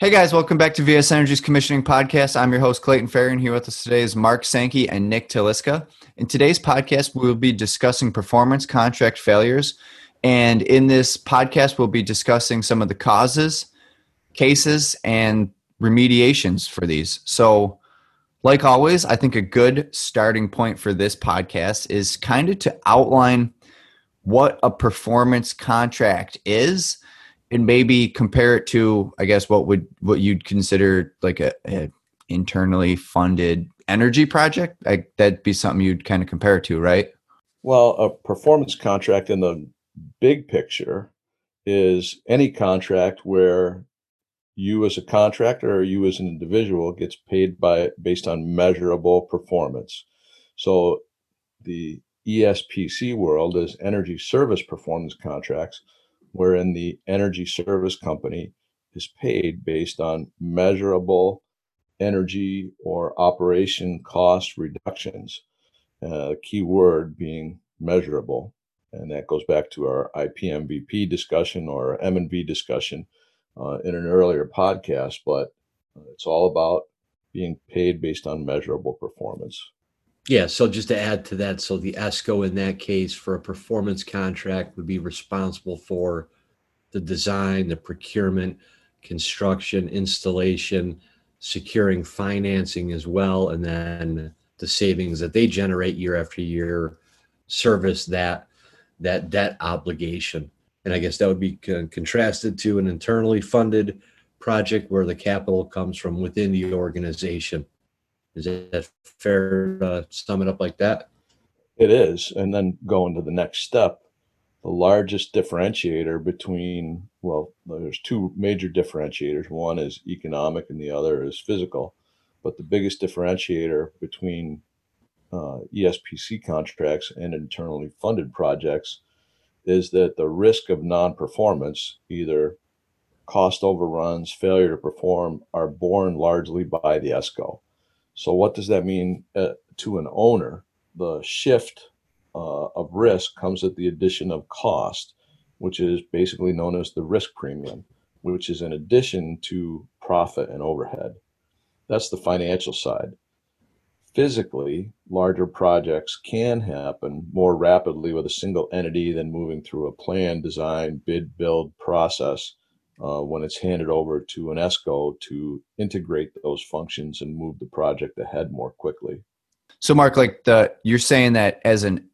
Hey guys, welcome back to VS Energy's Commissioning Podcast. I'm your host, Clayton Ferry, and here with us today is Mark Sankey and Nick Taliska. In today's podcast, we will be discussing performance contract failures. And in this podcast, we'll be discussing some of the causes, cases, and remediations for these. So, like always, I think a good starting point for this podcast is kind of to outline what a performance contract is and maybe compare it to i guess what would what you'd consider like a, a internally funded energy project? Like that'd be something you'd kind of compare it to right? Well a performance contract in the big picture is any contract where you as a contractor or you as an individual gets paid by based on measurable performance. So the espc world is energy service performance contracts wherein the energy service company is paid based on measurable energy or operation cost reductions. Uh, key word being measurable. And that goes back to our IPMVP discussion or M&V discussion uh, in an earlier podcast, but it's all about being paid based on measurable performance. Yeah. So just to add to that, so the ESCO in that case for a performance contract would be responsible for the design, the procurement, construction, installation, securing financing as well, and then the savings that they generate year after year service that that debt obligation. And I guess that would be contrasted to an internally funded project where the capital comes from within the organization. Is that fair to sum it up like that? It is. And then going to the next step, the largest differentiator between, well, there's two major differentiators. One is economic and the other is physical. But the biggest differentiator between uh, ESPC contracts and internally funded projects is that the risk of non performance, either cost overruns, failure to perform, are borne largely by the ESCO. So, what does that mean uh, to an owner? The shift uh, of risk comes at the addition of cost, which is basically known as the risk premium, which is in addition to profit and overhead. That's the financial side. Physically, larger projects can happen more rapidly with a single entity than moving through a plan, design, bid, build process uh, when it's handed over to an ESCO to integrate those functions and move the project ahead more quickly. So, Mark, like the you're saying that as an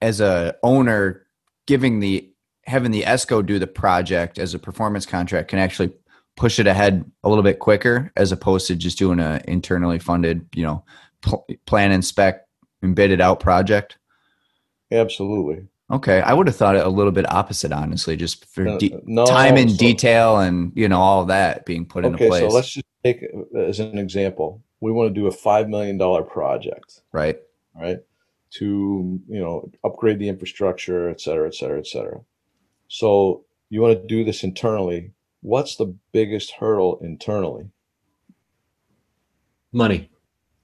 as a owner, giving the having the ESCO do the project as a performance contract can actually push it ahead a little bit quicker as opposed to just doing a internally funded, you know, pl- plan inspect and bid it out project. Absolutely. Okay, I would have thought it a little bit opposite, honestly, just for de- uh, no, time and so, detail and you know all that being put okay, into place. Okay, So let's just take uh, as an example. We want to do a five million dollar project. Right. Right. To you know upgrade the infrastructure, et cetera, et cetera, et cetera. So you want to do this internally. What's the biggest hurdle internally? Money.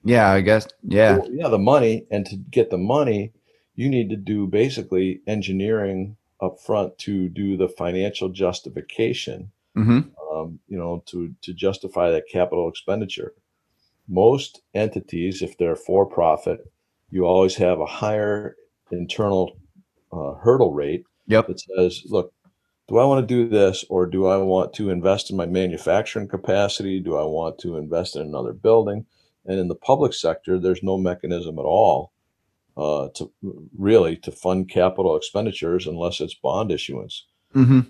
Yeah, I guess. Yeah. Well, yeah, the money, and to get the money you need to do basically engineering up front to do the financial justification mm-hmm. um, you know to to justify that capital expenditure most entities if they're for profit you always have a higher internal uh, hurdle rate yep. that says look do i want to do this or do i want to invest in my manufacturing capacity do i want to invest in another building and in the public sector there's no mechanism at all uh, to really to fund capital expenditures unless it's bond issuance. Mm-hmm.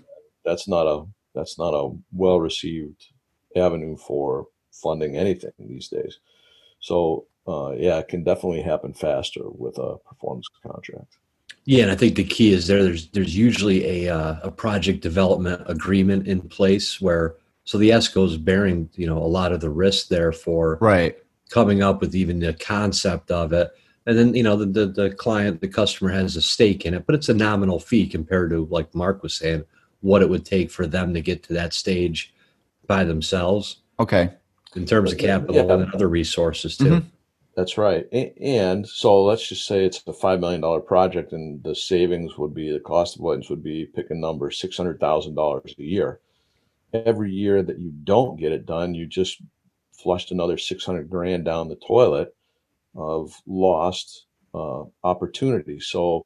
That's not a that's not a well received avenue for funding anything these days. So uh, yeah, it can definitely happen faster with a performance contract. Yeah, and I think the key is there. There's there's usually a uh, a project development agreement in place where so the ESCO is bearing you know a lot of the risk there for right coming up with even the concept of it and then you know the, the, the client the customer has a stake in it but it's a nominal fee compared to like mark was saying what it would take for them to get to that stage by themselves. Okay. In terms of capital yeah. and other resources too. Mm-hmm. that's right. And so let's just say it's a $5 million project and the savings would be the cost avoidance would be pick a number $600000 a year. Every year that you don't get it done, you just flushed another 600 grand down the toilet of lost uh, opportunity. So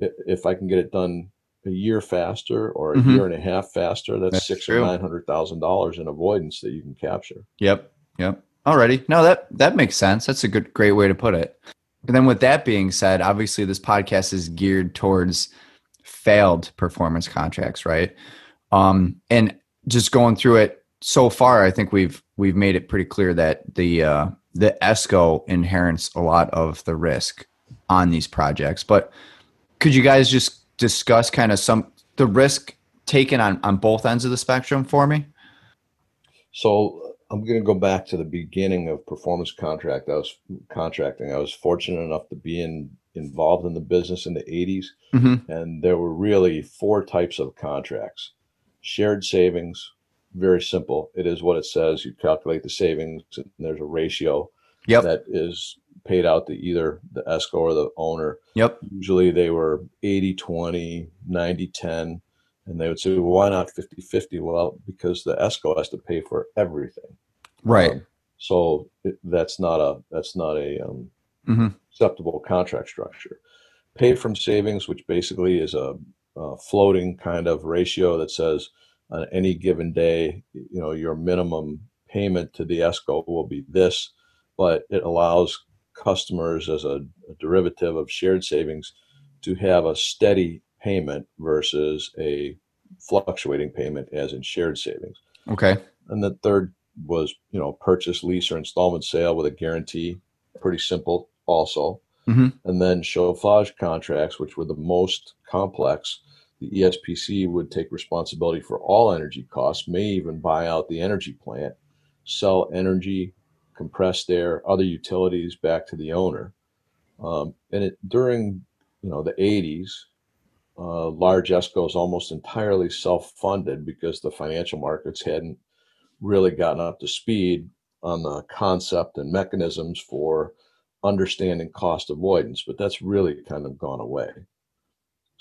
if I can get it done a year faster or a mm-hmm. year and a half faster, that's, that's six true. or nine hundred thousand dollars in avoidance that you can capture. Yep. Yep. Alrighty. No, that that makes sense. That's a good great way to put it. And then with that being said, obviously this podcast is geared towards failed performance contracts, right? Um, and just going through it so far, I think we've we've made it pretty clear that the uh, the ESCO inherits a lot of the risk on these projects. But could you guys just discuss kind of some the risk taken on on both ends of the spectrum for me? So I'm going to go back to the beginning of performance contract. I was contracting. I was fortunate enough to be in involved in the business in the 80s, mm-hmm. and there were really four types of contracts. Shared savings, very simple. It is what it says. You calculate the savings, and there's a ratio yep. that is paid out to either the ESCO or the owner. Yep. Usually they were 80 20, 90 10. And they would say, well, why not 50 50? Well, because the ESCO has to pay for everything. Right. Um, so it, that's not a that's not a um, mm-hmm. acceptable contract structure. Pay from savings, which basically is a, a floating kind of ratio that says on any given day, you know, your minimum payment to the ESCO will be this, but it allows customers as a, a derivative of shared savings to have a steady payment versus a fluctuating payment as in shared savings. Okay. And the third was, you know, purchase, lease, or installment sale with a guarantee. Pretty simple also. Mm-hmm. And then chauffage contracts, which were the most complex. The ESPC would take responsibility for all energy costs, may even buy out the energy plant, sell energy compressed air, other utilities back to the owner. Um, and it, during you know the 80s, uh, large ESCOs almost entirely self-funded because the financial markets hadn't really gotten up to speed on the concept and mechanisms for understanding cost avoidance. But that's really kind of gone away.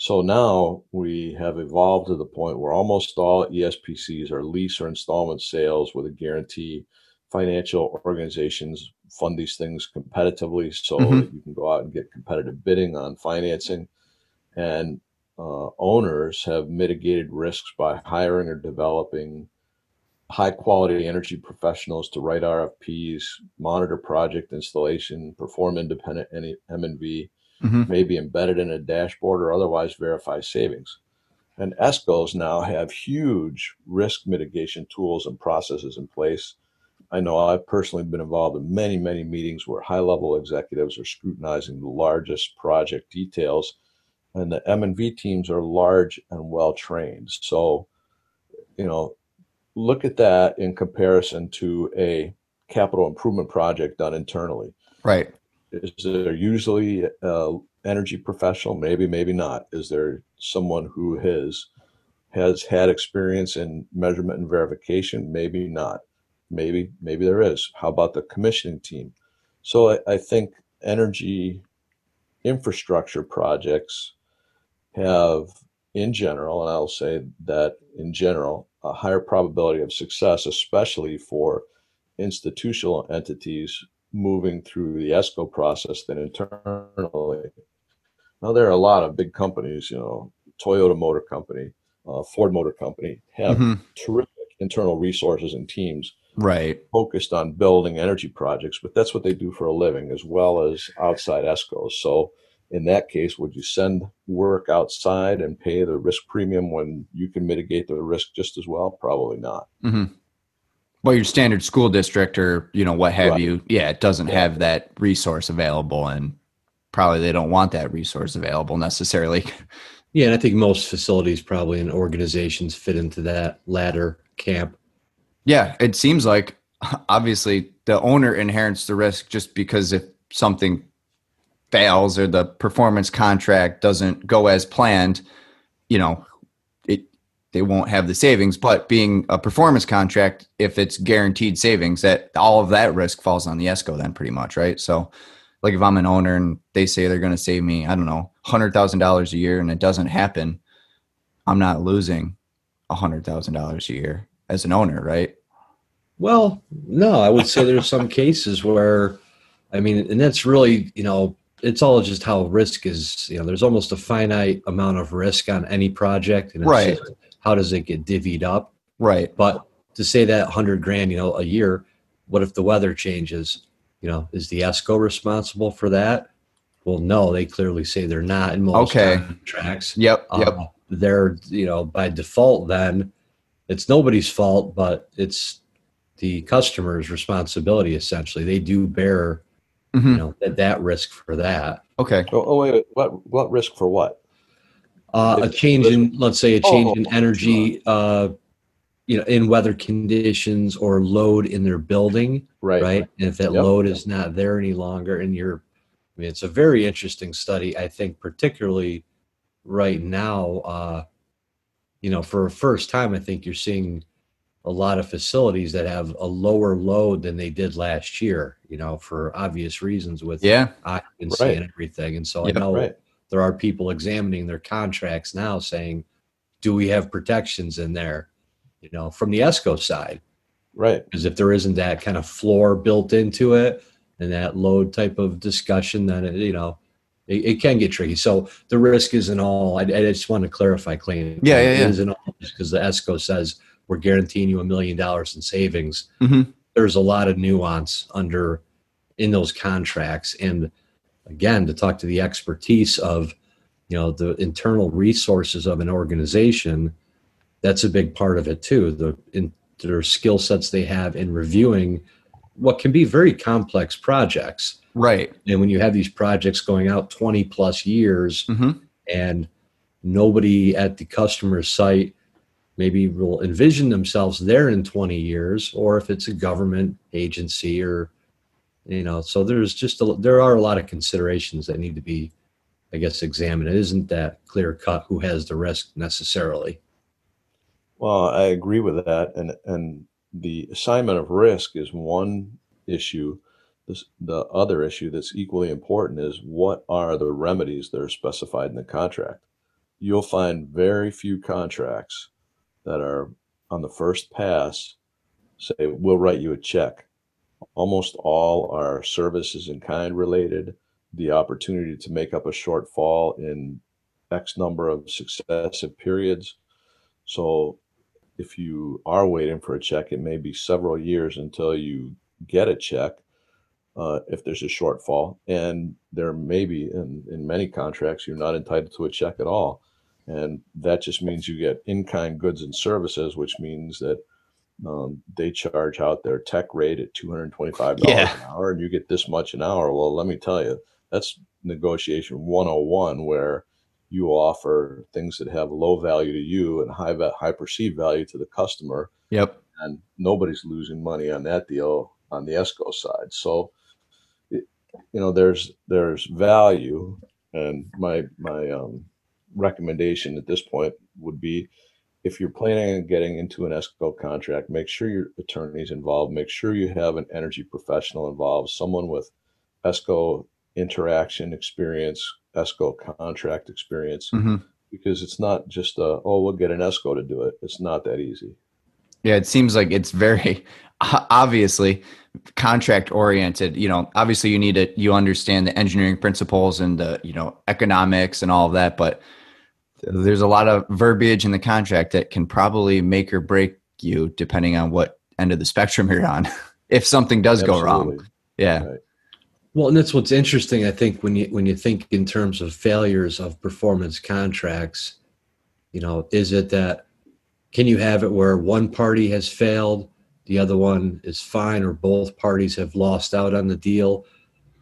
So now we have evolved to the point where almost all ESPCs are lease or installment sales with a guarantee financial organizations fund these things competitively so mm-hmm. that you can go out and get competitive bidding on financing. And uh, owners have mitigated risks by hiring or developing high quality energy professionals to write RFPs, monitor project installation, perform independent M&V, mm-hmm. maybe embedded in a dashboard or otherwise verify savings. And ESCOs now have huge risk mitigation tools and processes in place I know I've personally been involved in many, many meetings where high level executives are scrutinizing the largest project details, and the M&V teams are large and well trained. So, you know, look at that in comparison to a capital improvement project done internally. Right. Is there usually a energy professional? Maybe, maybe not. Is there someone who has has had experience in measurement and verification? Maybe not maybe maybe there is how about the commissioning team so I, I, think energy infrastructure projects have in general and i'll say that in general a higher probability of success especially for institutional entities moving through the esco process than internally. Now there are a lot of big companies you know toyota motor company uh, ford motor company have mm-hmm. terrific internal resources and teams right. focused on building energy projects but that's what they do for a living as well as outside escos so in that case would you send work outside and pay the risk premium when you can mitigate the risk just as well? Probably not. Mm-hmm. Well your standard school district or you know what have right. you yeah it doesn't yeah. have that resource available and probably they don't want that resource available necessarily yeah and i think most facilities probably and organizations fit into that latter camp yeah, it seems like obviously the owner inherits the risk just because if something fails or the performance contract doesn't go as planned, you know, they won't have the savings. But being a performance contract, if it's guaranteed savings, that all of that risk falls on the ESCO then pretty much, right? So like if I'm an owner and they say they're gonna save me, I don't know, hundred thousand dollars a year and it doesn't happen, I'm not losing hundred thousand dollars a year as an owner, right? Well, no, I would say there's some cases where, I mean, and that's really, you know, it's all just how risk is. You know, there's almost a finite amount of risk on any project, and right? How does it get divvied up? Right. But to say that hundred grand, you know, a year, what if the weather changes? You know, is the ESCO responsible for that? Well, no, they clearly say they're not in most okay. contracts. Yep. Yep. Uh, they're, you know, by default, then it's nobody's fault, but it's the customer's responsibility. Essentially, they do bear, Mhm. you know, that, that risk for that. Okay. Oh, oh wait, wait, what what risk for what? Uh, a change in, let's say, a change Oh, in energy, uh, you know, in weather conditions or load in their building, Right. right? And if that Yep. load is not there any longer, and you're, I mean, it's a very interesting study. I think, particularly right now, uh, you know, for a first time, I think you're seeing a lot of facilities that have a lower load than they did last year. You know, for obvious reasons with Yeah. occupancy Right. and everything. And so Yep, I know Right. There are people examining their contracts now saying, do we have protections in there? You know, from the ESCO side, Right. because if there isn't that kind of floor built into it and that load type of discussion, then it, you know, it, it can get tricky. So the risk isn't all. I, I just want to clarify, Clayton. Yeah, yeah, yeah. It isn't all because the ESCO says we're guaranteeing you a million dollars in savings. Mhm. There's a lot of nuance under in those contracts, and again, to talk to the expertise of you know the internal resources of an organization that's a big part of it too the in their skill sets they have in reviewing what can be very complex projects Right. and when you have these projects going out 20 plus years hmm and nobody at the customer site maybe will envision themselves there in 20 years or if it's a government agency or you know so there's just a, there are a lot of considerations that need to be i guess examined it isn't that clear cut who has the risk necessarily Well, I agree with that, and and the assignment of risk is one issue. This, the other issue that's equally important is what are the remedies that are specified in the contract. You'll find very few contracts that are on the first pass say we'll write you a check. Almost all are services in kind related. The opportunity to make up a shortfall in X number of successive periods. So if you are waiting for a check, it may be several years until you get a check uh, if there's a shortfall. And there may be, in, in many contracts, you're not entitled to a check at all. And that just means you get in kind goods and services, which means that um, they charge out their tech rate at $225 Yeah. an hour and you get this much an hour. Well, let me tell you, that's negotiation 101, where you offer things that have low value to you and high high perceived value to the customer, Yep. and nobody's losing money on that deal on the ESCO side. So, it, you know, there's there's value, and my my um, recommendation at this point would be, if you're planning on getting into an ESCO contract, make sure your attorney's involved. Make sure you have an energy professional involved, someone with ESCO interaction experience, ESCO contract experience, hmm because it's not just a, oh, we'll get an ESCO to do it. It's not that easy. Yeah, it seems like it's very obviously contract oriented. You know, obviously you need to you understand the engineering principles and the you know economics and all of that, but there's a lot of verbiage in the contract that can probably make or break you depending on what end of the spectrum you're on. if something does go wrong, yeah, Right. Well, and that's what's interesting, I think, when you when you think in terms of failures of performance contracts, you know, is it that can you have it where one party has failed, the other one is fine, or both parties have lost out on the deal?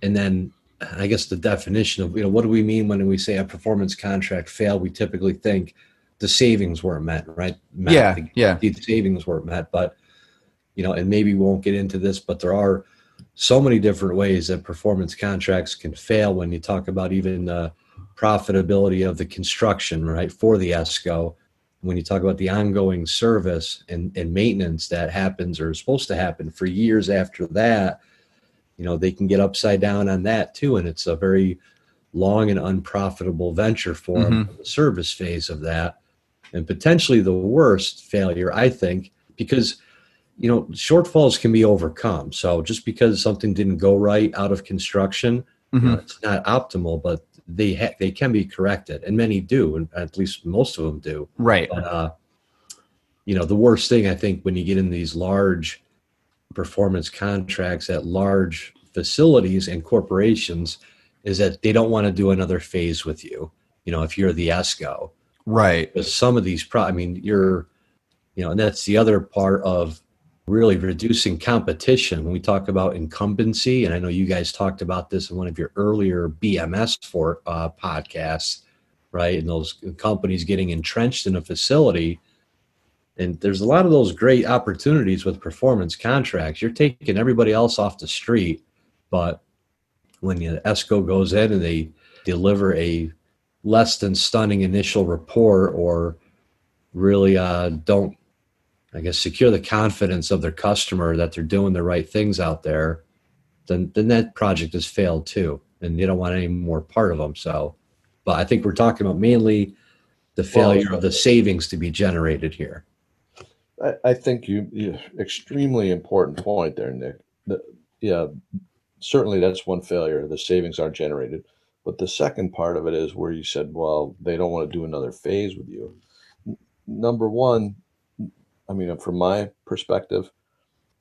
And then I guess the definition of, you know, what do we mean when we say a performance contract failed? We typically think the savings weren't met, right? Met, yeah, the yeah, the savings weren't met. But you know, and maybe we won't get into this, but there are so many different ways that performance contracts can fail when you talk about even the profitability of the construction, right, for the ESCO. When you talk about the ongoing service and, and maintenance that happens or is supposed to happen for years after that, you know, they can get upside down on that too. And it's a very long and unprofitable venture for them, the service phase of that. And potentially the worst failure, I think, because you know shortfalls can be overcome. So just because something didn't go right out of construction, mm-hmm. you know, it's not optimal, but they ha- they can be corrected, and many do, and at least most of them do. Right. But, uh, you know, the worst thing I think when you get in these large performance contracts at large facilities and corporations is that they don't want to do another phase with you. You know, if you're the ESCO, right? Because some of these, pro- I mean, you're, you know, and that's the other part of really reducing competition when we talk about incumbency. And I know you guys talked about this in one of your earlier BMS for uh, podcasts, right? And those companies getting entrenched in a facility. And there's a lot of those great opportunities with performance contracts. You're taking everybody else off the street, but when the ESCO goes in and they deliver a less than stunning initial report or really uh, don't, I guess, secure the confidence of their customer that they're doing the right things out there, then then that project has failed too, and you don't want any more part of them. So, but I think we're talking about mainly the failure well, of the savings to be generated here. I, I think you, you extremely important point there, Nick. The, yeah, certainly that's one failure. The savings aren't generated. But the second part of it is where you said, well, they don't want to do another phase with you. Number one, I mean, from my perspective,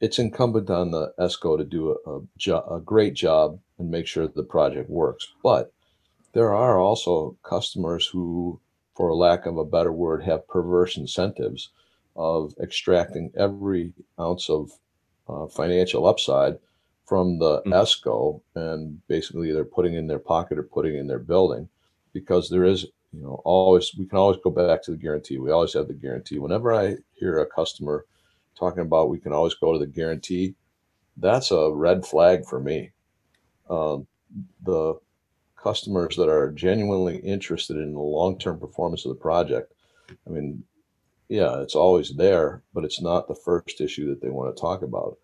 it's incumbent on the ESCO to do a, a, jo- a great job and make sure the project works. But there are also customers who, for lack of a better word, have perverse incentives of extracting every ounce of uh, financial upside from the mm-hmm. ESCO and basically they're putting in their pocket or putting in their building because there is, you know, always, we can always go back to the guarantee. We always have the guarantee. Whenever I hear a customer talking about we can always go to the guarantee, that's a red flag for me. Um, the customers that are genuinely interested in the long term performance of the project, I mean, yeah, it's always there, but it's not the first issue that they want to talk about.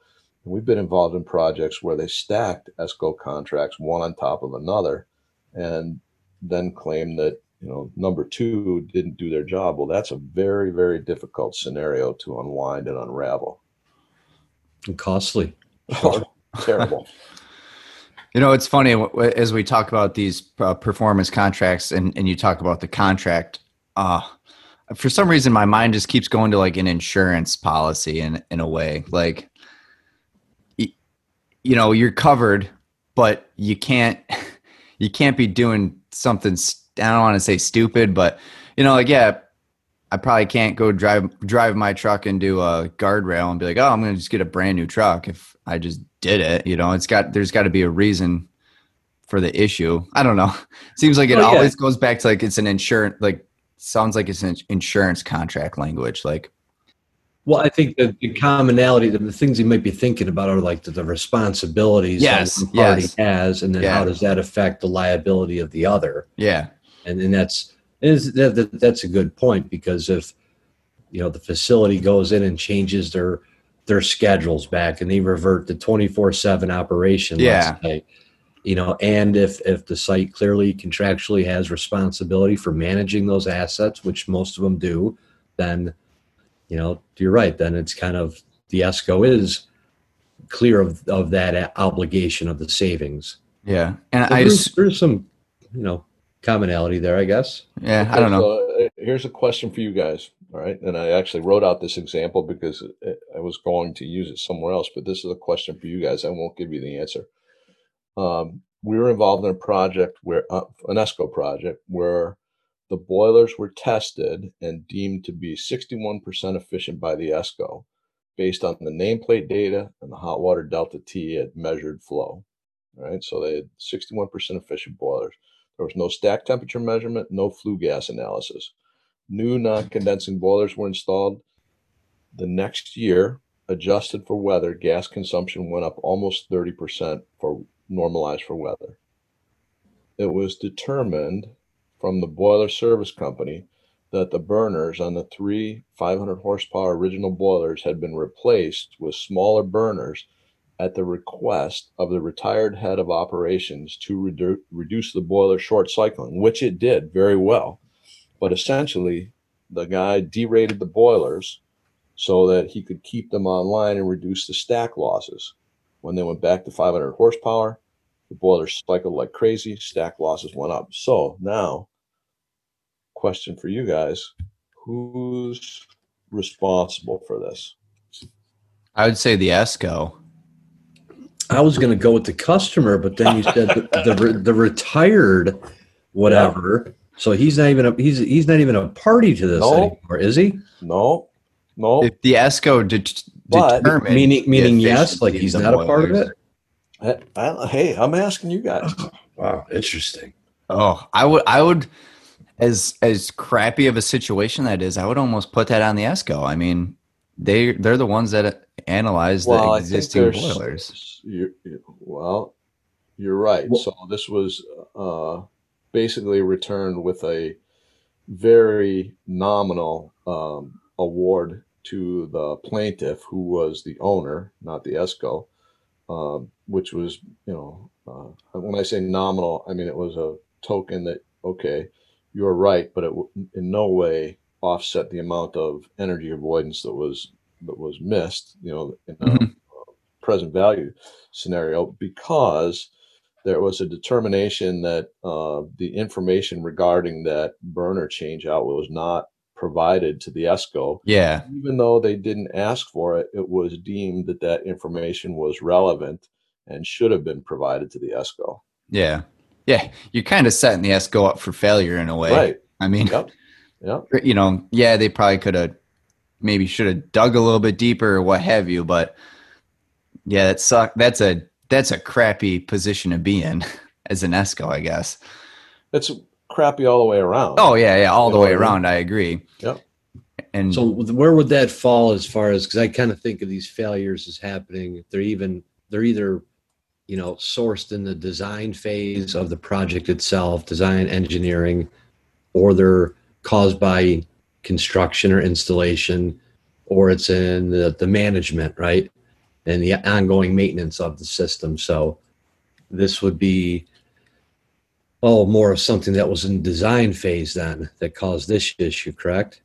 And we've been involved in projects where they stacked ESCO contracts one on top of another and then claim that, you know, number two didn't do their job. Well, that's a very, very difficult scenario to unwind and unravel. And costly. Terrible. You know, it's funny as we talk about these uh, performance contracts and, and you talk about the contract. Uh, for some reason, my mind just keeps going to like an insurance policy in in a way. Like, you know you're covered but you can't you can't be doing something i don't want to say stupid but you know like yeah i probably can't go drive drive my truck into a guardrail and be like oh i'm gonna just get a brand new truck if i just did it you know it's got there's got to be a reason for the issue i don't know seems like it oh, yeah. always goes back to like it's an insurance like sounds like it's an insurance contract language like well, I think the, the commonality, the, the, things you might be thinking about are like the, the responsibilities yes, that one party yes. has, and then yeah. how does that affect the liability of the other? Yeah, and then that's is that, that, that's a good point because if you know the facility goes in and changes their their schedules back and they revert to twenty four seven operation, yeah. Say, you know, and if if the site clearly contractually has responsibility for managing those assets, which most of them do, then you know, you're right. Then it's kind of the ESCO is clear of, of that obligation of the savings. Yeah. And so I there's, there's some, you know, commonality there, I guess. Yeah. Okay, I don't know. So uh, here's a question for you guys. All right. And I actually wrote out this example because I was going to use it somewhere else, but this is a question for you guys. I won't give you the answer. Um, we were involved in a project where, uh, an ESCO project where the boilers were tested and deemed to be 61% efficient by the ESCO based on the nameplate data and the hot water delta T at measured flow. Right, so they had 61% efficient boilers. There was no stack temperature measurement, no flue gas analysis. New non condensing boilers were installed. The next year, adjusted for weather, gas consumption went up almost 30% for normalized for weather. It was determined from the boiler service company that the burners on the three 500 horsepower original boilers had been replaced with smaller burners at the request of the retired head of operations to redu- reduce the boiler short cycling, which it did very well. But essentially, the guy derated the boilers so that he could keep them online and reduce the stack losses. When they went back to 500 horsepower, the boilers cycled like crazy, stack losses went up. So now, question for you guys who's responsible for this? I would say the ESCO. I was going to go with the customer, but then you said the the, the retired whatever. Yeah. So he's not even a he's he's not even a party to this no. anymore, is he? No, no. If the ESCO de- determined, meaning meaning yes, like he's not a part of it. I, I, hey, I'm asking you guys. wow, interesting. Oh, I would I would as as crappy of a situation that is, I would almost put that on the ESCO. I mean, they they're the ones that analyze well, the existing boilers. You're, well, you're right. Well, so this was uh, basically returned with a very nominal um, award to the plaintiff, who was the owner, not the ESCO, um, which was, you know, uh, when I say nominal, I mean it was a token that okay, you're right, but it in no way offset the amount of energy avoidance that was that was missed, you know, in a mm-hmm. present value scenario because there was a determination that uh, the information regarding that burner change out was not provided to the ESCO. Yeah. Even though they didn't ask for it, it was deemed that that information was relevant and should have been provided to the ESCO. Yeah. Yeah. You're kind of setting the ESCO up for failure in a way. Right. I mean, yep. Yep. you know, yeah, they probably could have maybe should have dug a little bit deeper or what have you, but yeah, that suck. That's a that's a crappy position to be in as an ESCO, I guess. It's crappy all the way around. Oh yeah, yeah, all you the way around. I agree. Yep. And so, where would that fall as far as? Because I kind of think of these failures as happening. They're even they're either, you know, sourced in the design phase of the project itself, design engineering, or they're caused by construction or installation, or it's in the, the management, right? and the ongoing maintenance of the system. So this would be oh more of something that was in design phase then that caused this issue, correct?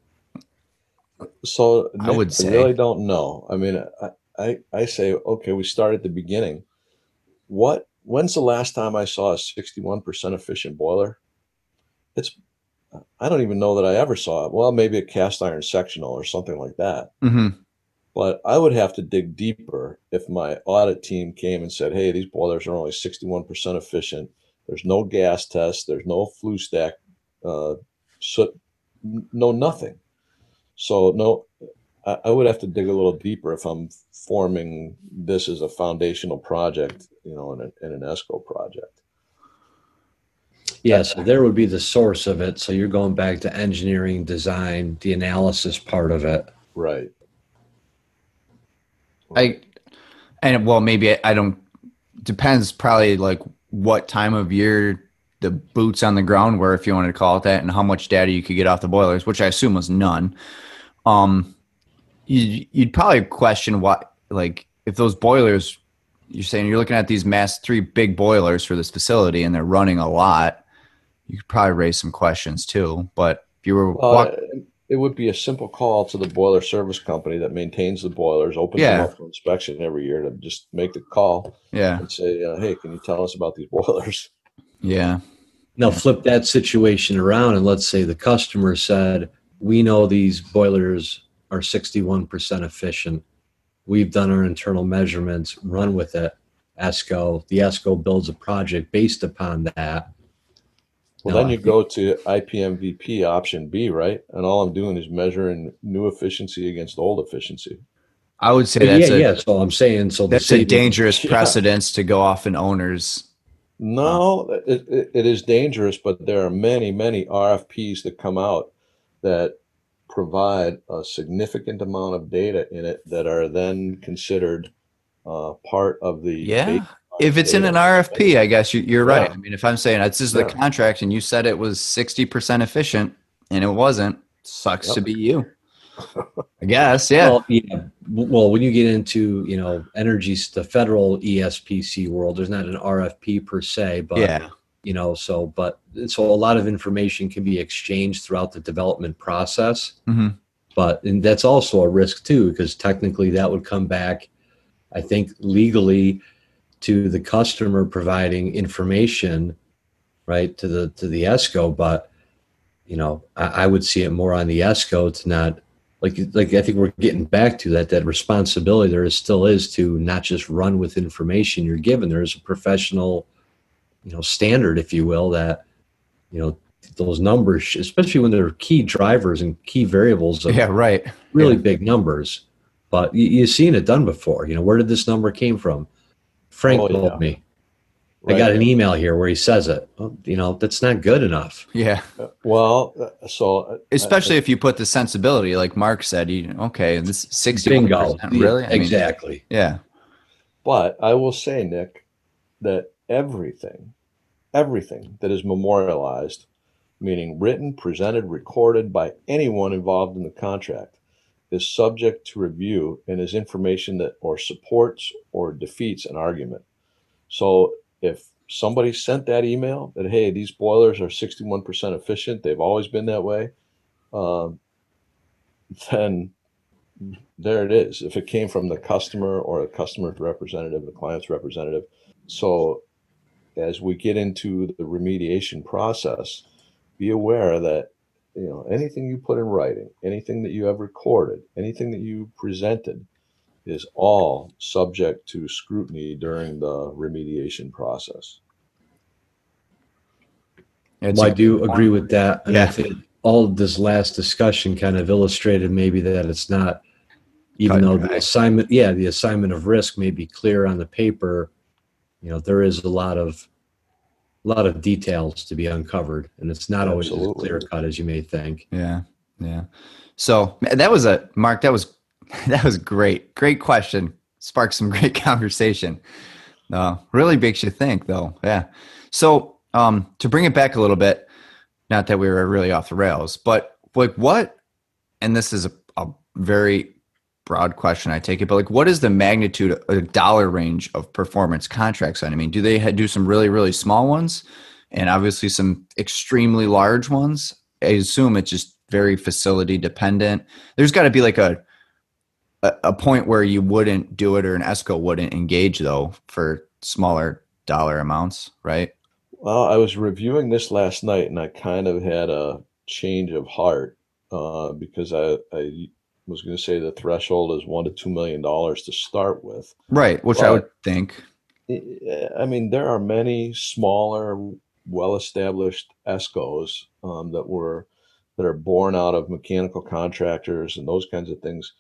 So Nick, I would say I really don't know. I mean, I, I I say okay, we start at the beginning. What when's the last time I saw a 61% efficient boiler? It's I don't even know that I ever saw it. Well, maybe a cast iron sectional or something like that. Mm-hmm. But I would have to dig deeper if my audit team came and said, hey, these boilers are only 61% efficient. There's no gas test, there's no flue stack, uh, so, no nothing. So, no, I, I would have to dig a little deeper if I'm forming this as a foundational project, you know, in, a, in an ESCO project. Yeah, so there would be the source of it. So you're going back to engineering, design, the analysis part of it. Right. I and well maybe I, I don't depends probably like what time of year the boots on the ground were if you wanted to call it that and how much data you could get off the boilers which i assume was none. Um you, you'd probably question what like if those boilers you're saying you're looking at these mass three big boilers for this facility and they're running a lot you could probably raise some questions too but if you were uh, walk- it would be a simple call to the boiler service company that maintains the boilers, opens yeah. them up for inspection every year to just make the call. Yeah. And say, uh, hey, can you tell us about these boilers? Yeah. Now flip that situation around and let's say the customer said, we know these boilers are 61% efficient. We've done our internal measurements, run with it. ESCO, the ESCO builds a project based upon that well, no, then you go to IPMVP option B, right? And all I'm doing is measuring new efficiency against old efficiency. I would say that's yeah, a, yeah. So I'm saying so that's a dangerous yeah. precedence to go off in owner's. No, it, it, it is dangerous, but there are many, many RFPs that come out that provide a significant amount of data in it that are then considered uh, part of the yeah if it's in an RFP, I guess you, are right. I mean, if I'm saying this is the contract and you said it was 60% efficient and it wasn't, sucks yep. to be you. I guess, yeah. Well, yeah. Well, when you get into you know energy, the federal ESPC world, there's not an RFP per se, but yeah. you know, so but so a lot of information can be exchanged throughout the development process. Mm-hmm. but and that's also a risk too because technically that would come back i think legally to the customer providing information right to the to the esco but you know i, I would see it more on the esco to not like like i think we're getting back to that that responsibility there is still is to not just run with information you're given there's a professional you know standard if you will that you know those numbers, especially when they're key drivers and key variables. yeah, right. Really yeah. big numbers. But you, you've seen it done before. You know, where did this number came from? Frank oh, told yeah. me. Right. I got an email here where he says it. Well, you know, that's not good enough. Yeah. Uh, well, uh, so uh, especially if you put the sensibility, like Mark said, you okay, this sixty bingo, really, I exactly. Mean, yeah. But I will say, Nick, that everything, everything that is memorialized meaning written, presented, recorded by anyone involved in the contract, is subject to review and is information that or supports or defeats an argument. So if somebody sent that email that hey these boilers are 61% efficient they've always been that way um, then there it is if it came from the customer or a customer's representative the client's representative so as we get into the remediation process be aware that you know anything you put in writing, anything that you have recorded, anything that you presented is all subject to scrutiny during the remediation process. well, I do agree with that. And yeah. I think all of this last discussion kind of illustrated maybe that it's not, even though the assignment, yeah, the assignment of risk may be clear on the paper, you know, there is a lot of a lot of details to be uncovered, and it's not always as clear cut as you may think. Yeah, yeah. So that was a Mark. That was that was great. Great question. Sparked some great conversation. Uh, really makes you think, though. Yeah. So um, to bring it back a little bit, not that we were really off the rails, but like what? And this is a, a very broad question. I take it, but like, what is the magnitude, a dollar range of performance contracts? On I mean, do they do some really, really small ones, and obviously some extremely large ones? I assume it's just very facility dependent. There's got to be like a, a a point where you wouldn't do it, or an ESCO wouldn't engage though for smaller dollar amounts, right? Well, I was reviewing this last night, and I kind of had a change of heart uh, because I, I was going to say the threshold is one to two million dollars to start with. Right, which but, I would think. I mean, there are many smaller, well-established ESCOs um, that were that are born out of mechanical contractors and those kinds of things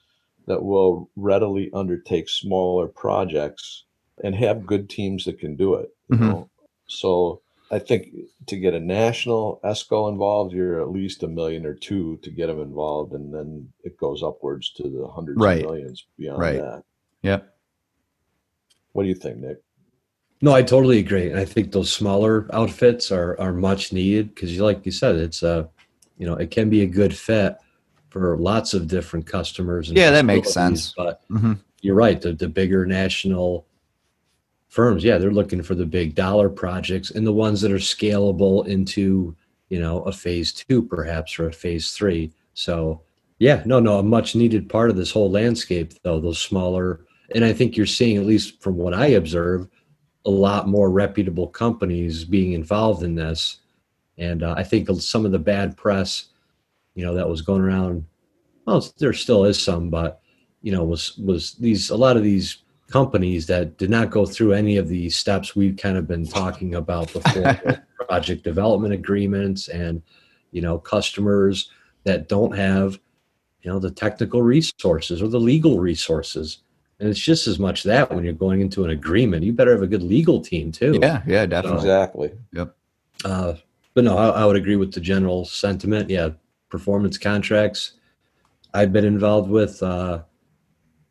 that will readily undertake smaller projects and have good teams that can do it. You mm-hmm. know? So I think to get a national ESCO involved, you're at least a million or two to get them involved, and then it goes upwards to the hundreds right. of millions beyond right. that. Yep. What do you think, Nick? No, I totally agree. I think those smaller outfits are are much needed because, like you said, it's a, you know, it can be a good fit for lots of different customers. yeah, that makes sense. But mm-hmm. you're right. The the bigger national firms, yeah, they're looking for the big dollar projects and the ones that are scalable into, you know, a phase two perhaps or a phase three. So yeah, no, no, a much needed part of this whole landscape though, those smaller and I think you're seeing, at least from what I observe, a lot more reputable companies being involved in this. And uh, I think some of the bad press, you know, that was going around, well, there still is some, but you know, was was these a lot of these companies that did not go through any of the steps we've kind of been talking about before project development agreements and you know customers that don't have you know the technical resources or the legal resources. And it's just as much that when you're going into an agreement you better have a good legal team too. Yeah yeah definitely. Exactly. Yep. Uh, but no I, I would agree with the general sentiment. Yeah performance contracts. I've been involved with uh,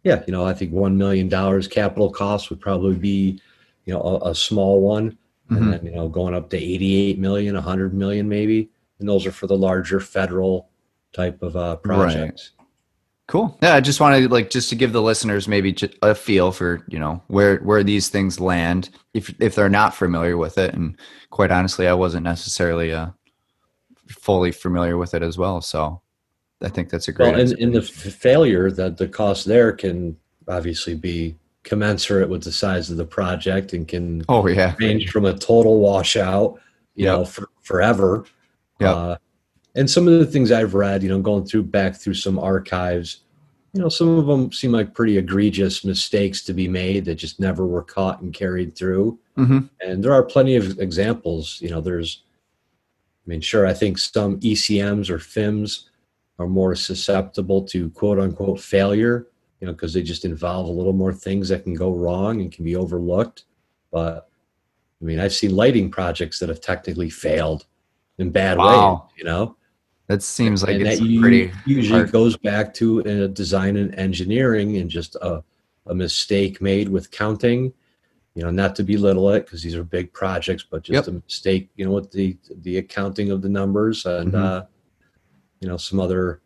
yeah, you know, I think one million dollars capital cost would probably be, you know, a, a small one, mm-hmm. and then you know, going up to eighty-eight million, a hundred million maybe, and those are for the larger federal type of uh, projects. Right. Cool. Yeah, I just wanted to, like just to give the listeners maybe a feel for you know where where these things land if if they're not familiar with it, and quite honestly, I wasn't necessarily uh, fully familiar with it as well. So I think that's a great. Well, and in the f- failure, that the cost there can obviously be commensurate with the size of the project and can oh yeah range from a total washout, you Yep. know, for, forever. Yep. Uh, and some of the things I've read, you know, going through back through some archives, you know, some of them seem like pretty egregious mistakes to be made that just never were caught and carried through. hmm And there are plenty of examples. You know, there's, I mean, sure, I think some ECMs or FIMs are more susceptible to quote unquote failure, you know, because they just involve a little more things that can go wrong and can be overlooked. But I mean, I've seen lighting projects that have technically failed in bad Wow. ways, you know, That seems like and it's that pretty. usually hard. goes back to uh, design and engineering and just a, a mistake made with counting you know not to belittle it because these are big projects but just a mistake you know with the the accounting of the numbers and Mhm. uh you know some other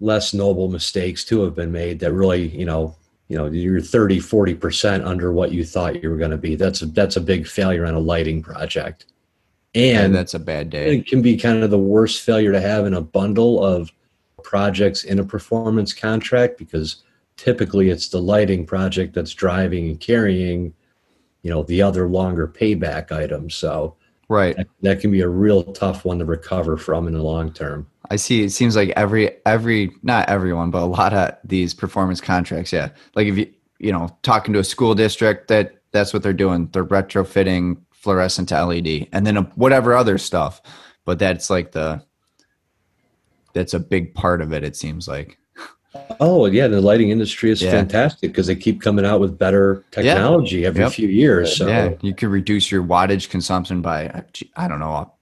less noble mistakes too have been made that really you know you know you're 30 40% under what you thought you were going to be. That's a that's a big failure on a lighting project. Yeah, and that's a bad day. it can be kind of the worst failure to have in a bundle of projects in a performance contract because typically it's the lighting project that's driving and carrying you know the other longer payback items. So Right. that, that can be a real tough one to recover from in the long term I see. It seems like every every not everyone, but a lot of these performance contracts. Yeah, like if you you know talking to a school district that that's what they're doing. They're retrofitting fluorescent to LED, and then whatever other stuff. But that's like the that's a big part of it. It seems like. Oh yeah the lighting industry is Yeah. fantastic because they keep coming out with better technology every Yep. few years so yeah, you could reduce your wattage consumption by I don't know,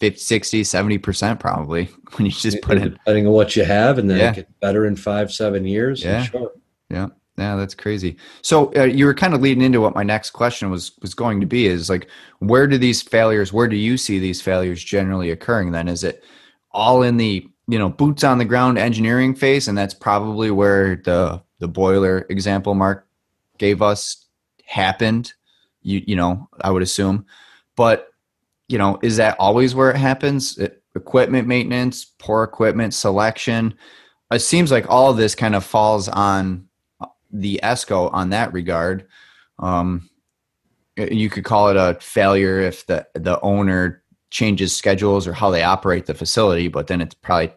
50, 60, 70 percent probably when you just put in depending on what you have and then Yeah. it gets better in five seven years Yeah. sure. Yeah, that's crazy. So uh, you were kind of leading into what my next question was was going to be is like where do these failures where do you see these failures generally occurring then is it all in the you know boots on the ground engineering phase and that's probably where the the boiler example Mark gave us happened you you know I would assume. But you know is that always where it happens? E- equipment maintenance poor equipment selection? It seems like all this kind of falls on the ESCO on that regard. Um, you could call it a failure if the the owner changes schedules or how they operate the facility, but then it's probably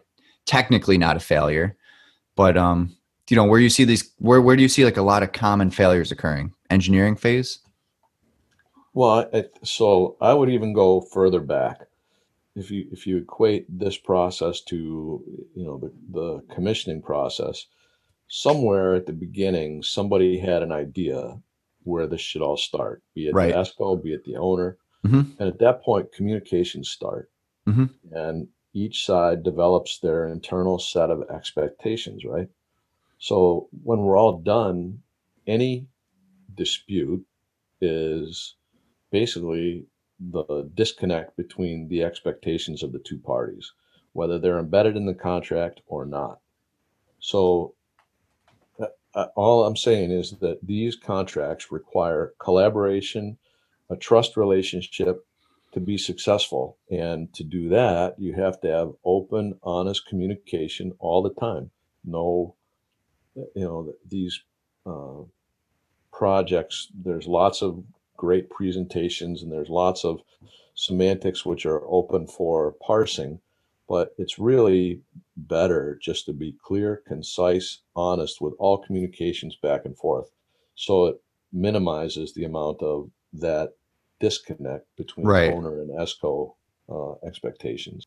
technically not a failure. But um, you know, where you see these, where where do you see like a lot of common failures occurring? Engineering phase. Well, I, so I would even go further back. If you if you equate this process to you know the, the commissioning process, somewhere at the beginning somebody had an idea where this should all start, be it Right. the ESCO, be it the owner, Mhm. and at that point communications start, Mhm. and each side develops their internal set of expectations, right? So when we're all done, any dispute is basically the disconnect between the expectations of the two parties, whether they're embedded in the contract or not. So, uh, uh, all I'm saying is that these contracts require collaboration, a trust relationship to be successful. And to do that, you have to have open, honest communication all the time. No, you know, these uh, projects, there's lots of great presentations and there's lots of semantics which are open for parsing, but it's really better just to be clear, concise, honest with all communications back and forth. So it minimizes the amount of that disconnect between Right. owner and ESCO uh, expectations.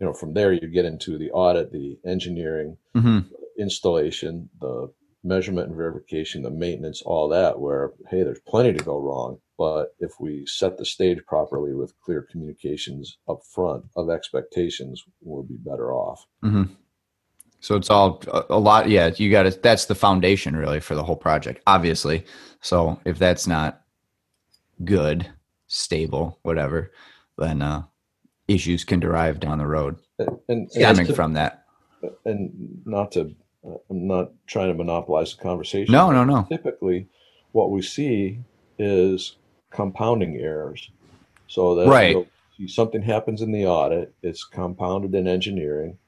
You know, from there you get into the audit, the engineering, hmm installation, the measurement and verification, the maintenance, all that, where, hey, there's plenty to go wrong. But if we set the stage properly with clear communications up front of expectations, we'll be better off. hmm So it's all a, a lot. Yeah, you got to. That's the foundation really for the whole project, obviously. So if that's not good, stable, whatever, then uh, issues can derive down the road And, and, stemming to- from that. and not to, uh, I'm not trying to monopolize the conversation. No, no, no. Typically, what we see is compounding errors. So that Right. you'll see something happens in the audit, it's compounded in engineering,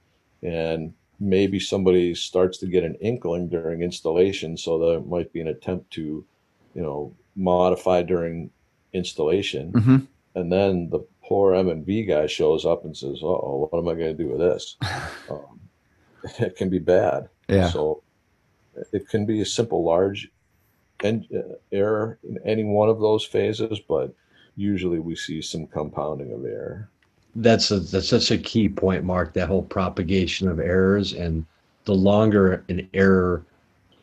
and maybe somebody starts to get an inkling during installation so there might be an attempt to you know modify during installation hmm and then the poor m&v guy shows up and says oh what am i going to do with this um, it can be bad Yeah. so it can be a simple large en- uh, error in any one of those phases but usually we see some compounding of error That's a that's such a key point, Mark. That whole propagation of errors, and the longer an error,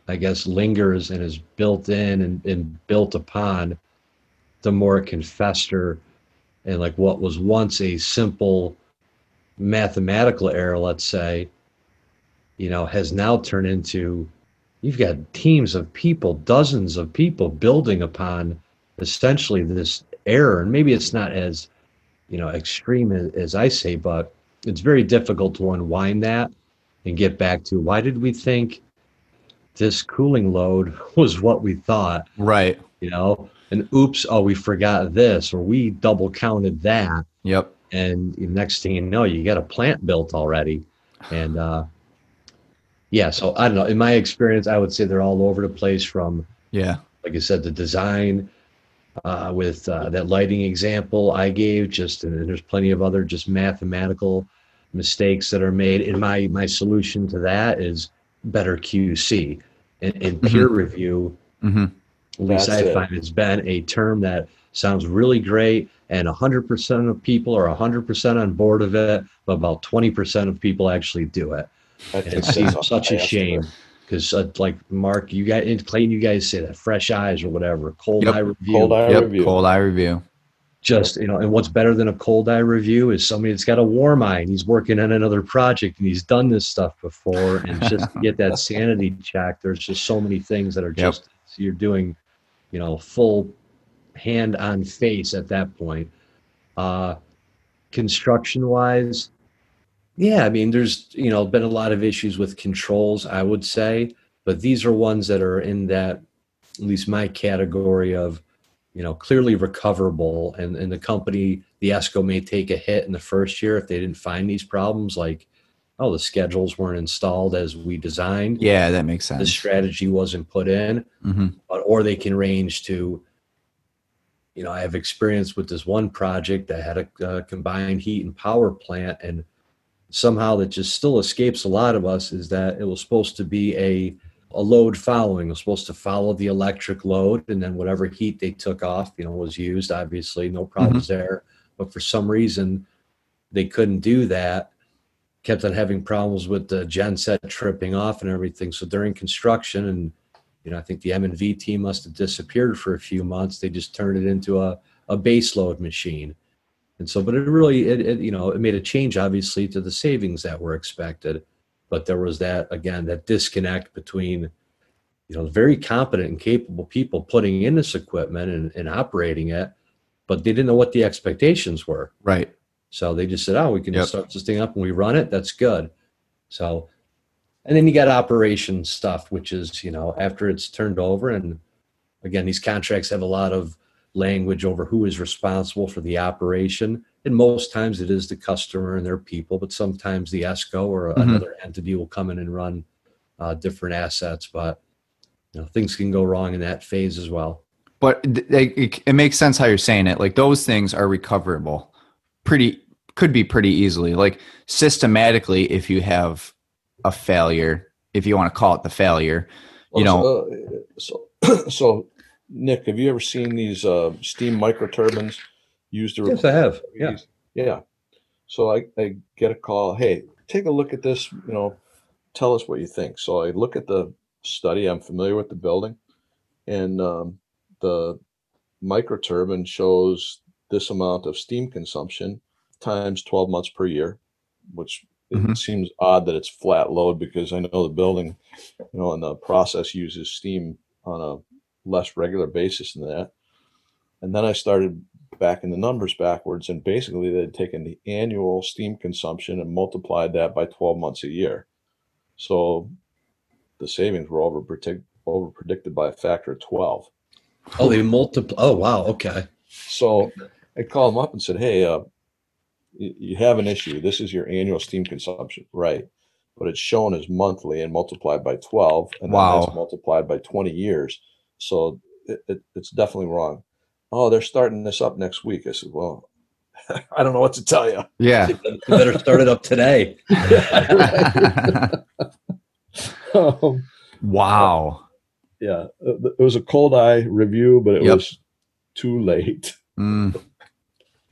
I guess, lingers and is built in and, and built upon, the more it can fester, and like what was once a simple mathematical error, let's say, you know, has now turned into you've got teams of people, dozens of people building upon essentially this error, and maybe it's not as you know extreme as, as I say, but it's very difficult to unwind that and get back to why did we think this cooling load was what we thought, Right. you know, and oops, oh we forgot this or we double counted that, Yep. and next thing you know, you got a plant built already, and uh, yeah, so I don't know. In my experience, I would say they're all over the place from Yeah. like I said, the design uh, with uh, that lighting example I gave, just and there's plenty of other just mathematical mistakes that are made. And my my solution to that is better QC and, and peer review. hmm At least That's I it. find it's been a term that sounds really great, and 100% of people are 100% on board of it, but about 20% of people actually do it. I And it seems such a shame because, uh, like Mark, you guys, and Clayton, you guys say that fresh eyes or whatever, cold Yep. eye review. Cold eye Yep. review. Cold eye review. Just you know, and what's better than a cold eye review is somebody that's got a warm eye and he's working on another project and he's done this stuff before, and just to get that sanity check. There's just so many things that are Yep. just you're doing, you know, full hand on face at that point. Uh, construction wise, yeah, I mean, there's you know been a lot of issues with controls, I would say, but these are ones that are in that, at least my category of, you know, clearly recoverable, and and the company, the ESCO may take a hit in the first year if they didn't find these problems, like, oh, the schedules weren't installed as we designed, Yeah, that makes sense. the strategy wasn't put in, hmm but or they can range to you know i have experience with this one project that had a uh, combined heat and power plant and somehow that just still escapes a lot of us is that it was supposed to be a a load following. It was supposed to follow the electric load and then whatever heat they took off you know was used obviously no problems there. But for some reason they couldn't do that kept on having problems with the genset tripping off and everything so during construction and you know, I think the M and V team must have disappeared for a few months. They just turned it into a, a base load machine. And so, but it really, it, it, you know, it made a change obviously to the savings that were expected. But there was that, again, that disconnect between, you know, very competent and capable people putting in this equipment and, and operating it, but they didn't know what the expectations were. Right. So they just said, "Oh, we can Yep. start this thing up and we run it. That's good." So, and then you got operation stuff, which is you know after it's turned over, and again, these contracts have a lot of language over who is responsible for the operation, and most times it is the customer and their people, but sometimes the ESCO or Mhm. another entity will come in and run uh, different assets. But you know, things can go wrong in that phase as well. But they, it, it makes sense how you're saying it. Like those things are recoverable, pretty could be pretty easily. Like systematically, if you have a failure, if you want to call it the failure, you know, so, uh, so, so Nick, have you ever seen these uh, steam microturbines used to Yes, I have. Yeah. yeah. So I, I get a call. Hey, take a look at this. You know, tell us what you think. So I look at the study. I'm familiar with the building, and um, the microturbine shows this amount of steam consumption times 12 months per year, which it Mhm. seems odd that it's flat load because I know the building, you know, and the process uses steam on a less regular basis than that. And then I started backing the numbers backwards, and basically they'd taken the annual steam consumption and multiplied that by 12 months a year. So the savings were over predict over predicted by a factor of 12. Oh, they multiply. Oh, wow. Okay. So I called them up and said, "Hey, uh, you have an issue. This is your annual steam consumption, right? but it's shown as monthly and multiplied by 12 and Wow. then that's multiplied by 20 years so it, it, it's definitely wrong oh they're starting this up next week i said well i don't know what to tell you Yeah. You better start it up today. um, wow. yeah it, it was a cold eye review but it Yep. was too late Mm,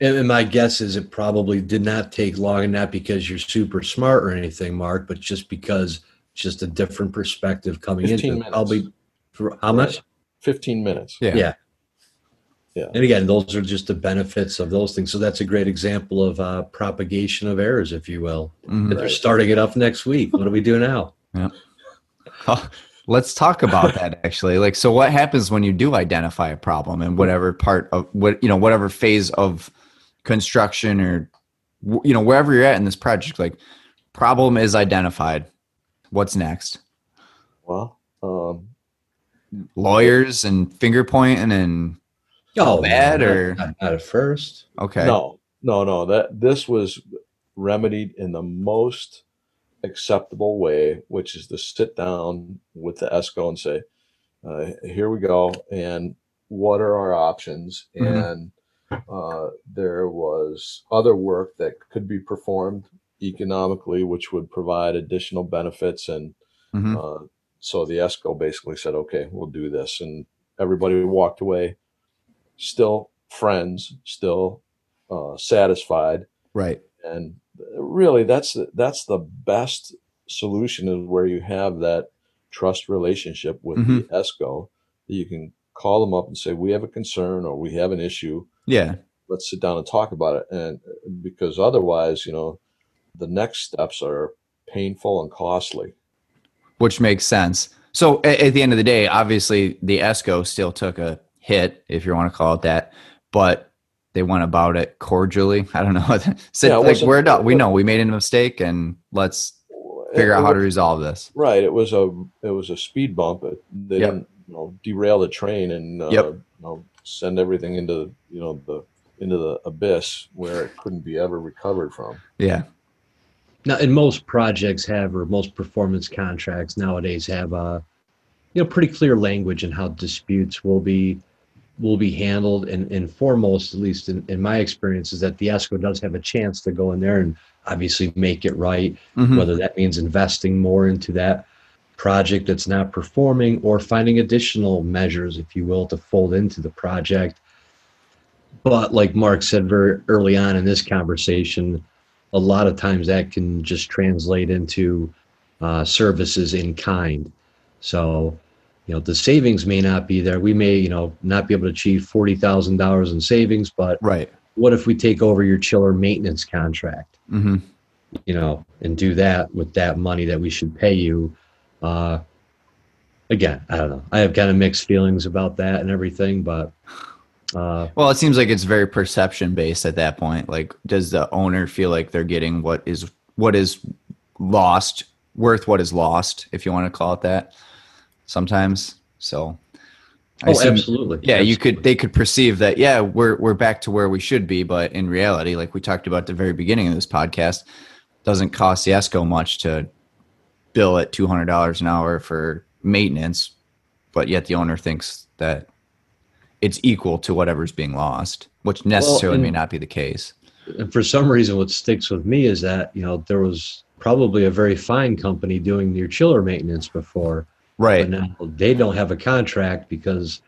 And and my guess is it probably did not take long, and not because you're super smart or anything, Mark, but just because just a different perspective coming 15 into it. minutes. Probably for how much? 15 minutes yeah. Yeah. Yeah. And again, those are just the benefits of those things. So that's a great example of uh, propagation of errors, if you will. Mhm. If they're starting it up next week. What do we do now? Oh, let's talk about that actually. Like, so what happens when you do identify a problem in whatever part of what, you know, whatever phase of construction or, you know, wherever you're at in this project, like problem is identified. What's next? well um, Lawyers and finger pointing and, Oh, bad no, or- not, not at first? okay. No, no, no. That this was remedied in the most acceptable way, which is to sit down with the ESCO and say, uh, "Here we go, and what are our options?" Mhm. And uh, there was other work that could be performed economically, which would provide additional benefits, and Mhm. uh, so the ESCO basically said, "Okay, we'll do this," and everybody walked away still friends, still uh, satisfied, Right. and really, that's the, that's the best solution is where you have that trust relationship with the ESCO that you can call them up and say, "We have a concern or we have an issue. Yeah. Let's sit down and talk about it." And because otherwise, you know, the next steps are painful and costly. which makes sense. So at, at the end of the day, obviously the ESCO still took a hit, if you want to call it that, but they went about it cordially. I don't know. Said Yeah, like we're done. We know we made a mistake, and let's figure It- out how to resolve this. Right. It was a it was a speed bump. They Yep. didn't you know derail the train and uh, Yep. you know send everything into you know the into the abyss where it couldn't be ever recovered from. Yeah. Now, and most projects have, or most performance contracts nowadays have, a, you know, pretty clear language in how disputes will be will be handled. And, and foremost, at least in, in my experience, is that the ESCO does have a chance to go in there and obviously make it right. Mhm. Whether that means investing more into that project that's not performing, or finding additional measures, if you will, to fold into the project. But like Mark said very early on in this conversation, a lot of times that can just translate into uh, services in kind. So, you know, the savings may not be there. We may, you know, not be able to achieve forty thousand dollars in savings, but Right. what if we take over your chiller maintenance contract? hmm You know, and do that with that money that we should pay you. Uh, again, I don't know. I have kind of mixed feelings about that and everything, but uh, Well, it seems like it's very perception based at that point. Like, does the owner feel like they're getting what is what is lost, worth what is lost, if you want to call it that? Sometimes. So. I oh, assume- absolutely. yeah you could they could perceive that yeah we're we're back to where we should be but in reality like we talked about at the very beginning of this podcast doesn't cost the esco much to bill at $200 an hour for maintenance but yet the owner thinks that it's equal to whatever's being lost which necessarily may and- not be the case. And for some reason what sticks with me is that you know there was probably a very fine company doing your chiller maintenance before. Right. Now they don't have a contract because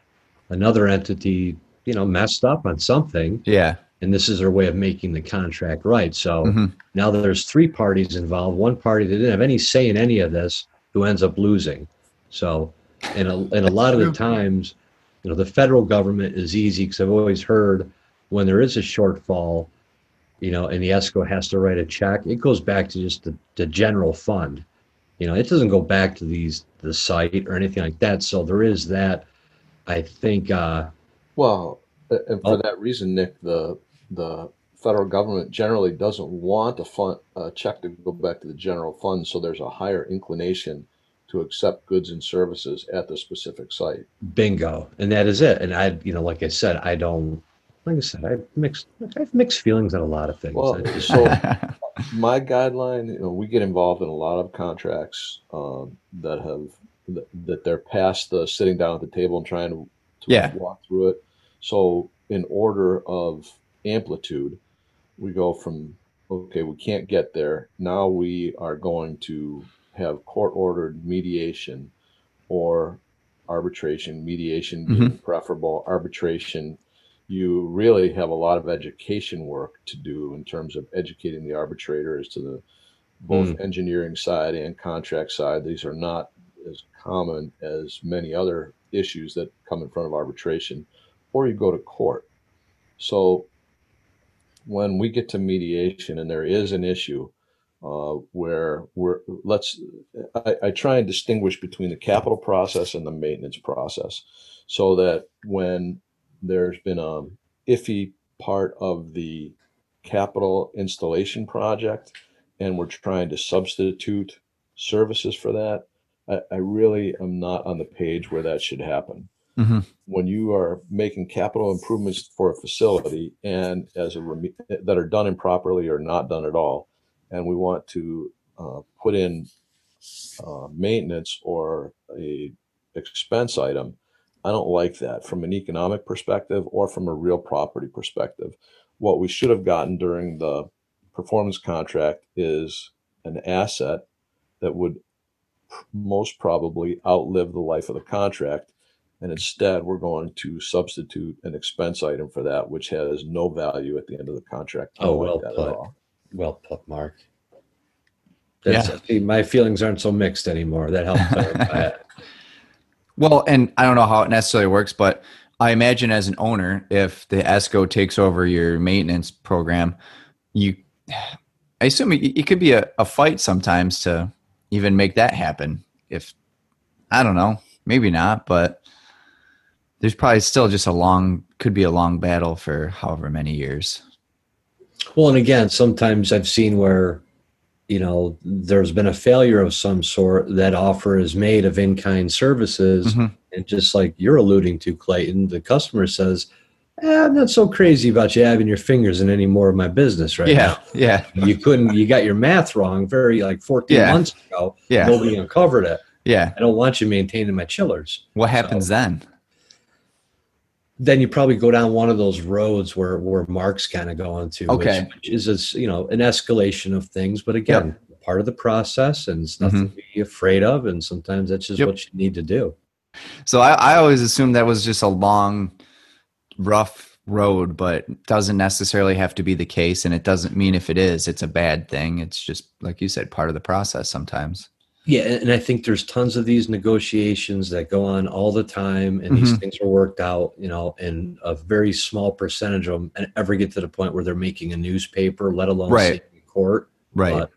another entity you know messed up on something. Yeah and this is their way of making the contract right. So Mhm. now there's three parties involved. One party that didn't have any say in any of this who ends up losing. So and a, and a lot of the times you know the federal government is easy because i've always heard when there is a shortfall you know and the esco has to write a check it goes back to just the, the general fund. You know it doesn't go back to these the site or anything like that. So there is that i think uh Well, and for Oh. that reason, Nick, the the federal government generally doesn't want a fund a check to go back to the general fund, so there's a higher inclination to accept goods and services at the specific site. bingo and that is it and i you know like i said i don't like i said i have mixed i have mixed feelings on a lot of things Well, just- so my guideline, you know, we get involved in a lot of contracts um, that have that, that they're past the sitting down at the table and trying to, to Yeah. walk through it. So, in order of amplitude, we go from okay, we can't get there. Now we are going to have court ordered mediation or arbitration. Mediation being mm-hmm. preferable. Arbitration, you really have a lot of education work to do in terms of educating the arbitrator as to the both mm. engineering side and contract side. These are not as common as many other issues that come in front of arbitration, or you go to court. So when we get to mediation and there is an issue uh, where we're let's I, I try and distinguish between the capital process and the maintenance process so that when there's been a iffy part of the capital installation project and we're trying to substitute services for that I, I really am not on the page where that should happen hmm when you are making capital improvements for a facility and as a reme- that are done improperly or not done at all, and we want to uh, put in uh, maintenance or a expense item, I don't like that from an economic perspective or from a real property perspective. What we should have gotten during the performance contract is an asset that would most probably outlive the life of the contract and instead we're going to substitute an expense item for that which has no value at the end of the contract I Oh, don't like well put. Well put, Mark. That's, see, my feelings aren't so mixed anymore. That helped. Well, and I don't know how it necessarily works, but I imagine as an owner, if the ESCO takes over your maintenance program, you, I assume it, it could be a, a fight sometimes to even make that happen. If I don't know, maybe not, but there's probably still just a long, could be a long battle for however many years. Well, and again, sometimes I've seen where, you know, there's been a failure of some sort. That offer is made of in-kind services, Mhm. and just like you're alluding to, Clayton, the customer says, eh, "I'm not so crazy about you having your fingers in any more of my business right Yeah, yeah. You couldn't. You got your math wrong. Very like 14 Yeah. months ago. yeah, Nobody uncovered it. yeah. I don't want you maintaining my chillers. What happens then? Then you probably go down one of those roads where where Mark's kind of going to, Okay. which, which is a, you know an escalation of things. But again, part of the process, and it's nothing mm-hmm. to be afraid of. And sometimes that's just Yep. what you need to do. So I, I always assumed that was just a long, rough road, but doesn't necessarily have to be the case. And it doesn't mean if it is, it's a bad thing. It's just like you said, part of the process sometimes. Yeah, and and I think there's tons of these negotiations that go on all the time, and these Mhm. things are worked out, you know, and a very small percentage of them and ever get to the point where they're making a newspaper, let alone Right. court. Right. But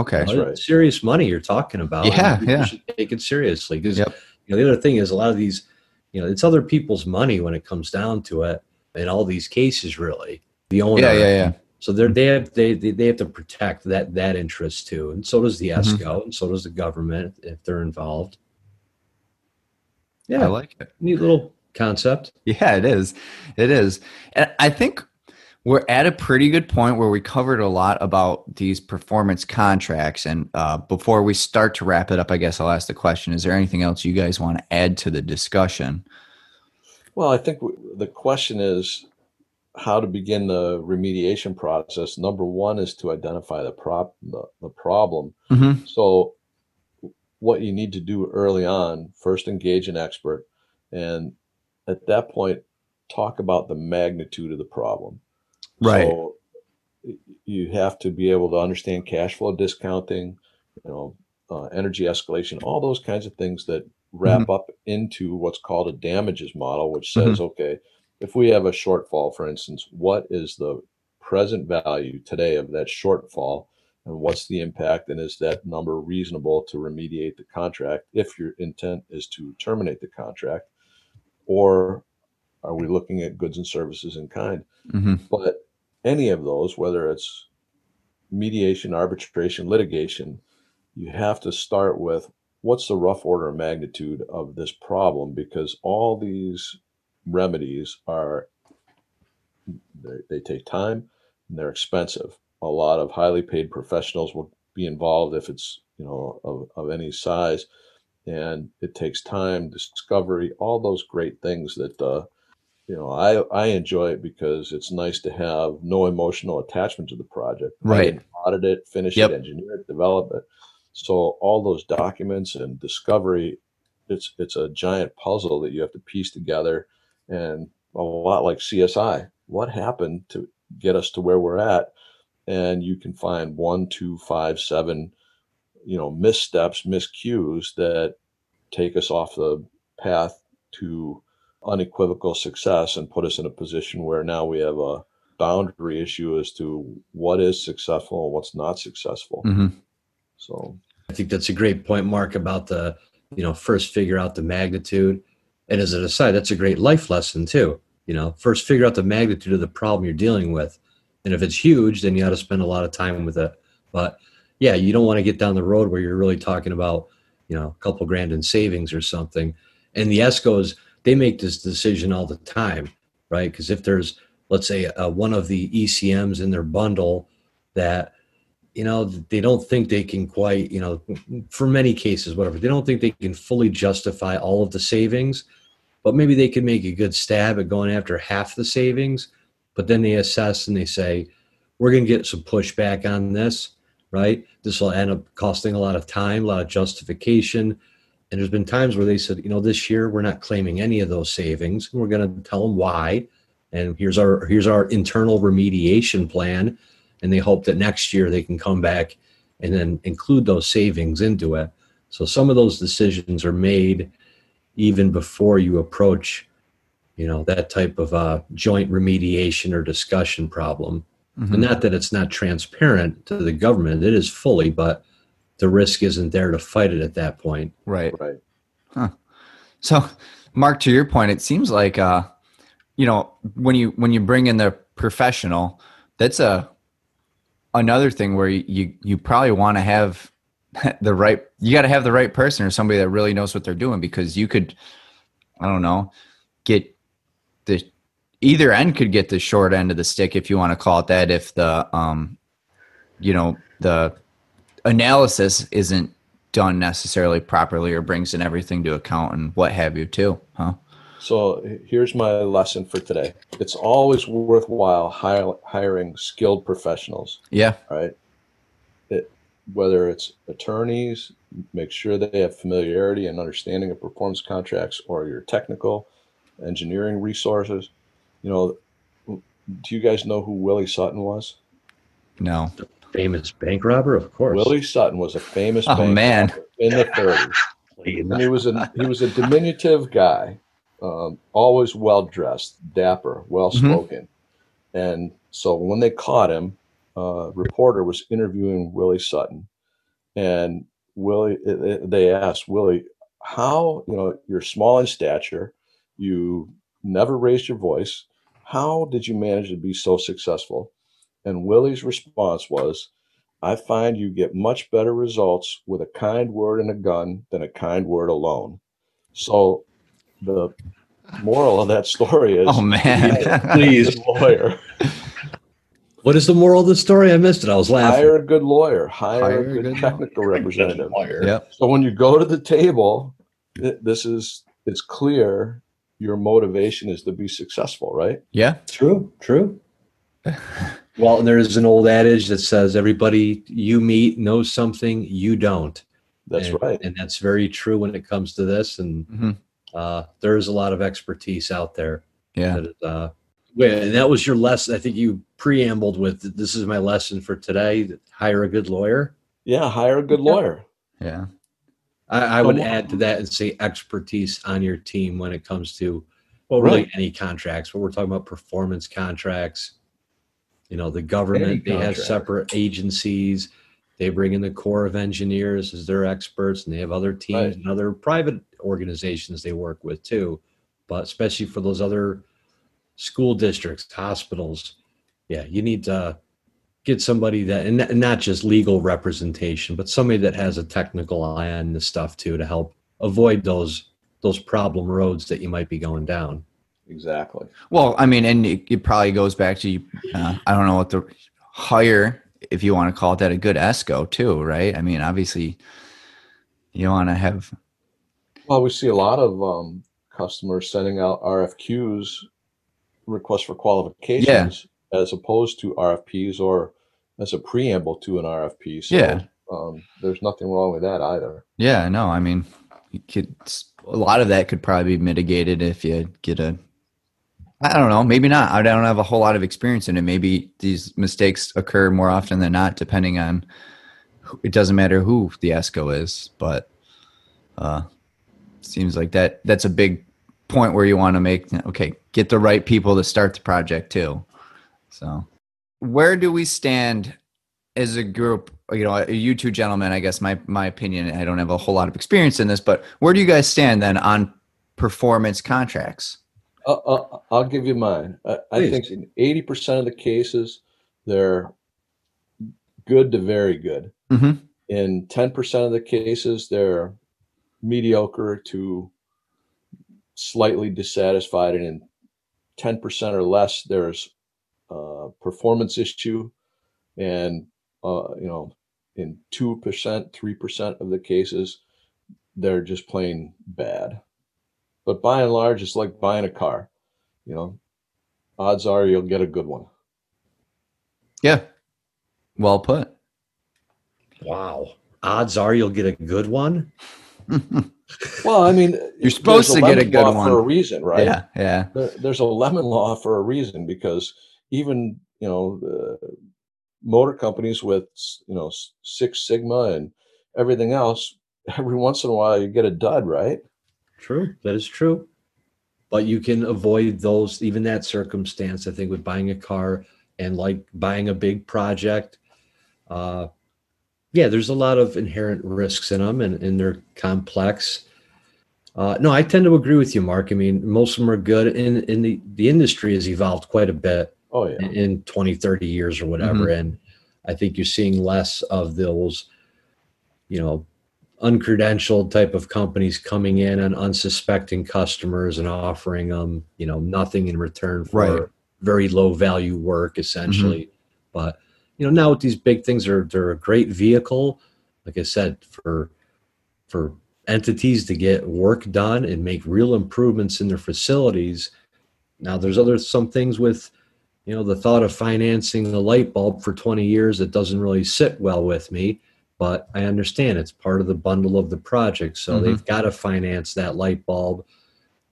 okay. you know, right. serious money you're talking about. Yeah, and people yeah. should take it seriously because Yep. you know the other thing is a lot of these, you know, it's other people's money when it comes down to it. In all these cases, really, the owner. Yeah, yeah, yeah. So they're, they have they, they they have to protect that that interest too, and so does the Mhm. ESCO, and so does the government if they're involved. Yeah, I like it. neat little concept. Yeah, it is. It is. And I think we're at a pretty good point where we covered a lot about these performance contracts. And uh, before we start to wrap it up, I guess I'll ask the question Is there anything else you guys want to add to the discussion? Well, I think w- the question is how to begin the remediation process. Number one is to identify the prop the, the problem. Mm-hmm. So, what you need to do early on, first engage an expert, and at that point, talk about the magnitude of the problem. Right. So, you have to be able to understand cash flow discounting, you know, uh, energy escalation, all those kinds of things that wrap up into what's called a damages model, which says, okay, if we have a shortfall, for instance, what is the present value today of that shortfall? And what's the impact? And is that number reasonable to remediate the contract if your intent is to terminate the contract? Or are we looking at goods and services in kind? Mm-hmm. But any of those, whether it's mediation, arbitration, litigation, you have to start with what's the rough order of magnitude of this problem because all these remedies are they, take time and they're expensive. a lot of highly paid professionals will be involved if it's you know of, of any size and it takes time discovery all those great things that uh, you know i i enjoy it because it's nice to have no emotional attachment to the project right audit it finish yep. it engineer it develop it so all those documents and discovery it's it's a giant puzzle that you have to piece together and a lot like csi what happened to get us to where we're at? And you can find one two five seven you know missteps miscues that take us off the path to unequivocal success and put us in a position where now we have a boundary issue as to what is successful and what's not successful. Mm-hmm. so i think that's a great point mark about the you know first figure out the magnitude and as an aside that's a great life lesson too you know? First figure out the magnitude of the problem you're dealing with. And if it's huge then you got to spend a lot of time with it. But yeah you don't want to get down the road where you're really talking about you know a couple grand in savings or something. And the escos they make this decision all the time right? Because if there's let's say uh, one of the ecms in their bundle that you know they don't think they can quite you know for many cases whatever they don't think they can fully justify all of the savings but maybe they can make a good stab at going after half the savings. But then they assess and they say, we're going to get some pushback on this, right? This will end up costing a lot of time, a lot of justification. And there's been times where they said, you know, this year we're not claiming any of those savings. We're going to tell them why. And here's our here's our internal remediation plan. And they hope that next year they can come back and then include those savings into it. So some of those decisions are made even before you approach you know that type of uh, joint remediation or discussion problem mm-hmm. and not that it's not transparent to the government it is fully but the risk isn't there to fight it at that point right right huh. so mark to your point it seems like uh you know when you when you bring in the professional that's a another thing where you you, probably want to have the right you got to have the right person or somebody that really knows what they're doing because you could i don't know get the either end could get the short end of the stick if you want to call it that if the um you know the analysis isn't done necessarily properly or brings in everything to account and what have you too huh so here's my lesson for today it's always worthwhile hiring skilled professionals yeah right whether it's attorneys, make sure they have familiarity and understanding of performance contracts or your technical engineering resources. You know, do you guys know who Willie Sutton was? No. The famous bank robber, of course. Willie Sutton was a famous oh, man. in the 30s. and he was a he was a diminutive guy, um, always well dressed, dapper, well spoken. Mm-hmm. And so when they caught him, uh, reporter was interviewing Willie Sutton, and Willie, they asked Willie, "How you know you're small in stature, you never raised your voice. How did you manage to be so successful?" And Willie's response was, "I find you get much better results with a kind word and a gun than a kind word alone." So the moral of that story is, oh man, please lawyer. What is the moral of the story? I missed it. I was laughing. Hire a good lawyer. Hire, Hire a good, good technical lawyer. representative. Yep. So when you go to the table, this is it's clear your motivation is to be successful, right? Yeah. True. True. well, there's an old adage that says everybody you meet knows something you don't. That's and, right. And that's very true when it comes to this. And mm-hmm. Uh, there's a lot of expertise out there. Yeah. That, uh, Wait, and that was your lesson. I think you preambled with this is my lesson for today. Hire a good lawyer. Yeah, hire a good lawyer. Yeah. I, I would add to that and say expertise on your team when it comes to well, really right. any contracts. But we're talking about performance contracts. You know, the government, they have separate agencies. They bring in the Corps of Engineers as their experts, and they have other teams right. and other private organizations they work with too. But especially for those other school districts, hospitals. Yeah, you need to get somebody that, and not just legal representation, but somebody that has a technical eye on the stuff too to help avoid those those problem roads that you might be going down. Exactly. Well, I mean, and it, it probably goes back to uh, I don't know what the hire if you want to call it that, a good ESCO too, right? I mean, obviously, you want to have. Well, we see a lot of um, customers sending out RFQs, requests for qualifications, yeah. as opposed to RFPs or as a preamble to an RFP. So, yeah. Um, there's nothing wrong with that either. Yeah, no, I mean, could, a lot of that could probably be mitigated if you get a I don't know. Maybe not. I don't have a whole lot of experience in it. Maybe these mistakes occur more often than not, depending on. It doesn't matter who the ESCO is, but uh, seems like that that's a big point where you want to make. Okay, get the right people to start the project too. So, where do we stand as a group? You know, you two gentlemen. I guess my my opinion. I don't have a whole lot of experience in this, but where do you guys stand then on performance contracts? Uh, I'll give you mine. I, I think in 80% of the cases, they're good to very good. Mm-hmm. In 10% of the cases, they're mediocre to slightly dissatisfied. And in 10% or less, there's a performance issue. And, uh, you know, in 2%, 3% of the cases, they're just plain bad. But by and large, it's like buying a car. You know, odds are you'll get a good one. Yeah. Well put. Wow. Odds are you'll get a good one. well, I mean, you're supposed to get a good one for a reason, right? Yeah, yeah. There, there's a lemon law for a reason because even you know the motor companies with you know Six Sigma and everything else, every once in a while you get a dud, right? True. That is true. But you can avoid those, even that circumstance, I think, with buying a car and like buying a big project. Uh, yeah, there's a lot of inherent risks in them and, and they're complex. Uh, no, I tend to agree with you, Mark. I mean, most of them are good. In, in the, the industry has evolved quite a bit oh, yeah. in, in 20, 30 years or whatever. Mm-hmm. And I think you're seeing less of those, you know, uncredentialed type of companies coming in and unsuspecting customers and offering them, you know, nothing in return for right. very low value work, essentially. Mm-hmm. But you know, now with these big things, are they're a great vehicle, like I said, for for entities to get work done and make real improvements in their facilities. Now, there's other some things with you know the thought of financing a light bulb for 20 years that doesn't really sit well with me but I understand it's part of the bundle of the project. So mm-hmm. they've got to finance that light bulb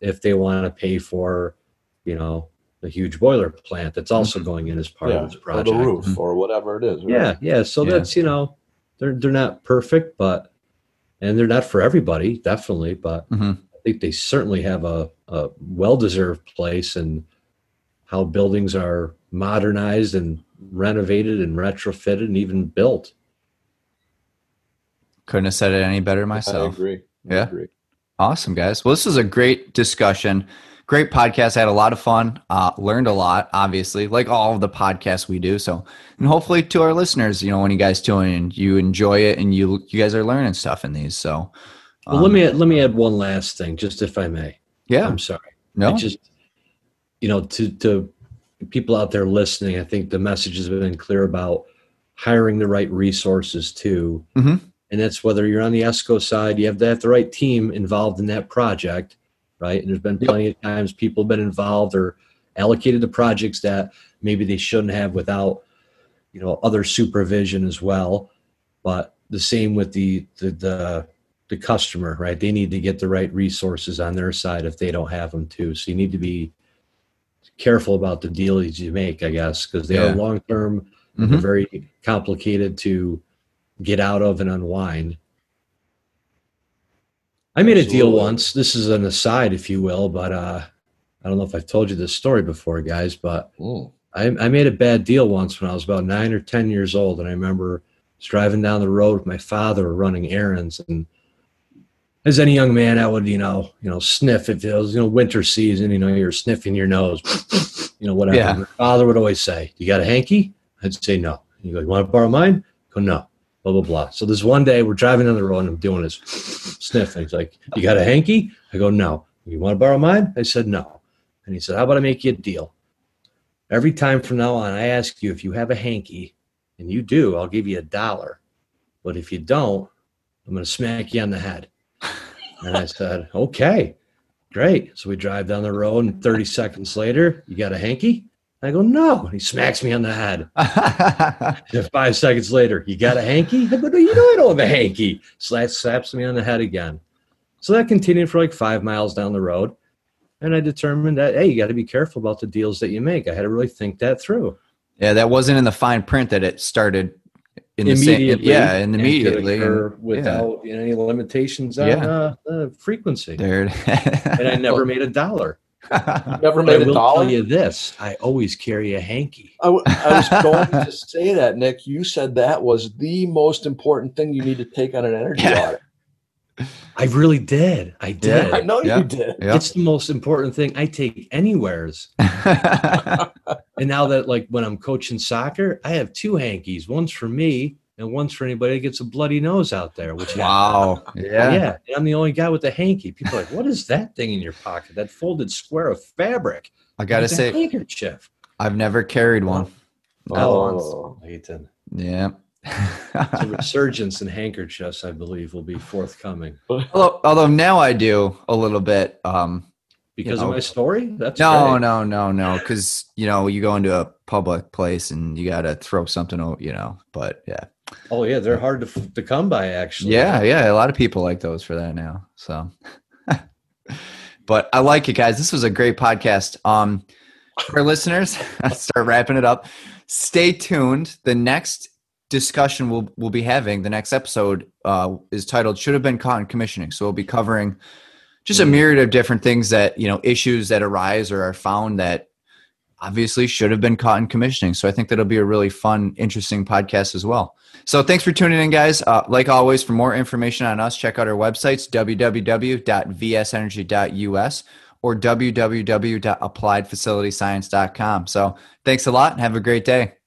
if they want to pay for, you know, the huge boiler plant that's also mm-hmm. going in as part yeah, of this project. Or the roof or whatever it is. Right? Yeah, yeah. So yeah. that's, you know, they're they're not perfect, but and they're not for everybody, definitely, but mm-hmm. I think they certainly have a, a well deserved place and how buildings are modernized and renovated and retrofitted and even built. Couldn't have said it any better myself. I agree. I yeah. Agree. Awesome, guys. Well, this is a great discussion. Great podcast. I had a lot of fun. Uh, learned a lot, obviously, like all of the podcasts we do. So, and hopefully to our listeners, you know, when you guys tune in, you enjoy it and you you guys are learning stuff in these. So, um, well, let me let me add one last thing, just if I may. Yeah, I'm sorry. No, I just you know, to to people out there listening, I think the message has been clear about hiring the right resources too. Mm-hmm and that's whether you're on the ESCO side, you have to have the right team involved in that project, right? And there's been plenty of times people have been involved or allocated to projects that maybe they shouldn't have without, you know, other supervision as well. But the same with the the the, the customer, right? They need to get the right resources on their side if they don't have them too. So you need to be careful about the deals you make, I guess, because they yeah. are long term mm-hmm. very complicated to get out of and unwind. I made Absolutely. a deal once. This is an aside, if you will, but uh, I don't know if I've told you this story before, guys. But I, I, made a bad deal once when I was about nine or ten years old, and I remember driving down the road with my father running errands, and as any young man, I would, you know, you know, sniff if it was, you know, winter season. You know, you're sniffing your nose, you know, whatever. Yeah. My father would always say, "You got a hanky?" I'd say no. You go, "You want to borrow mine?" I go, no blah blah blah. So this one day we're driving down the road and I'm doing this sniffing. He's like, "You got a hanky?" I go, "No." You want to borrow mine? I said, "No." And he said, "How about I make you a deal? Every time from now on, I ask you if you have a hanky, and you do, I'll give you a dollar. But if you don't, I'm going to smack you on the head. And I said, okay, great. So we drive down the road, and 30 seconds later, you got a hanky? I go, no. And he smacks me on the head. Five seconds later, you got a hanky? I go, no, you know I don't have a hanky. Slaps, slaps me on the head again. So that continued for like five miles down the road. And I determined that, hey, you got to be careful about the deals that you make. I had to really think that through. yeah, that wasn't in the fine print that it started in the same. immediately. Yeah, and immediately. and- without any limitations on Yeah. uh, uh, frequency. There. And I never made a dollar. Never But I made a will dollar. tell you this: I always carry a hanky. I, w- I was going to say that, Nick. You said that was the most important thing you need to take on an energy Yeah. audit. I really did. I did. I know Yeah. you did. Yeah. It's the most important thing I take anywheres. And now that, like, when I'm coaching soccer, I have two hankies. One's for me, and one's for anybody that gets a bloody nose out there. Which wow. yeah, Yeah. and I'm the only guy with a hanky. People are like, "What is that thing in your pocket? That folded square of fabric?" I gotta It's say, handkerchief. I've never carried one. Oh. Leighton. Yeah. So resurgence in handkerchiefs, I believe, will be forthcoming although, although now I do a little bit. Um, because know. of my story. That's no, great. no, no, no, because you know you go into a public place and you gotta throw something. o- You know, but yeah, Oh yeah, they're hard to to come by. Actually, yeah, yeah. A lot of people like those for that now. So, but I like it, guys. This was a great podcast. Um, for listeners, I'll start wrapping it up. Stay tuned. The next discussion we'll we'll be having, the next episode, uh, is titled "Should Have Been Caught in Commissioning." So we'll be covering just a Mm. myriad of different things that you know issues that arise or are found that obviously should have been caught in commissioning. So I think that'll be a really fun, interesting podcast as well. So thanks for tuning in, guys. Uh, like always, for more information on us, check out our websites www.vsenergy.us or www.appliedfacilityscience.com. So thanks a lot and have a great day.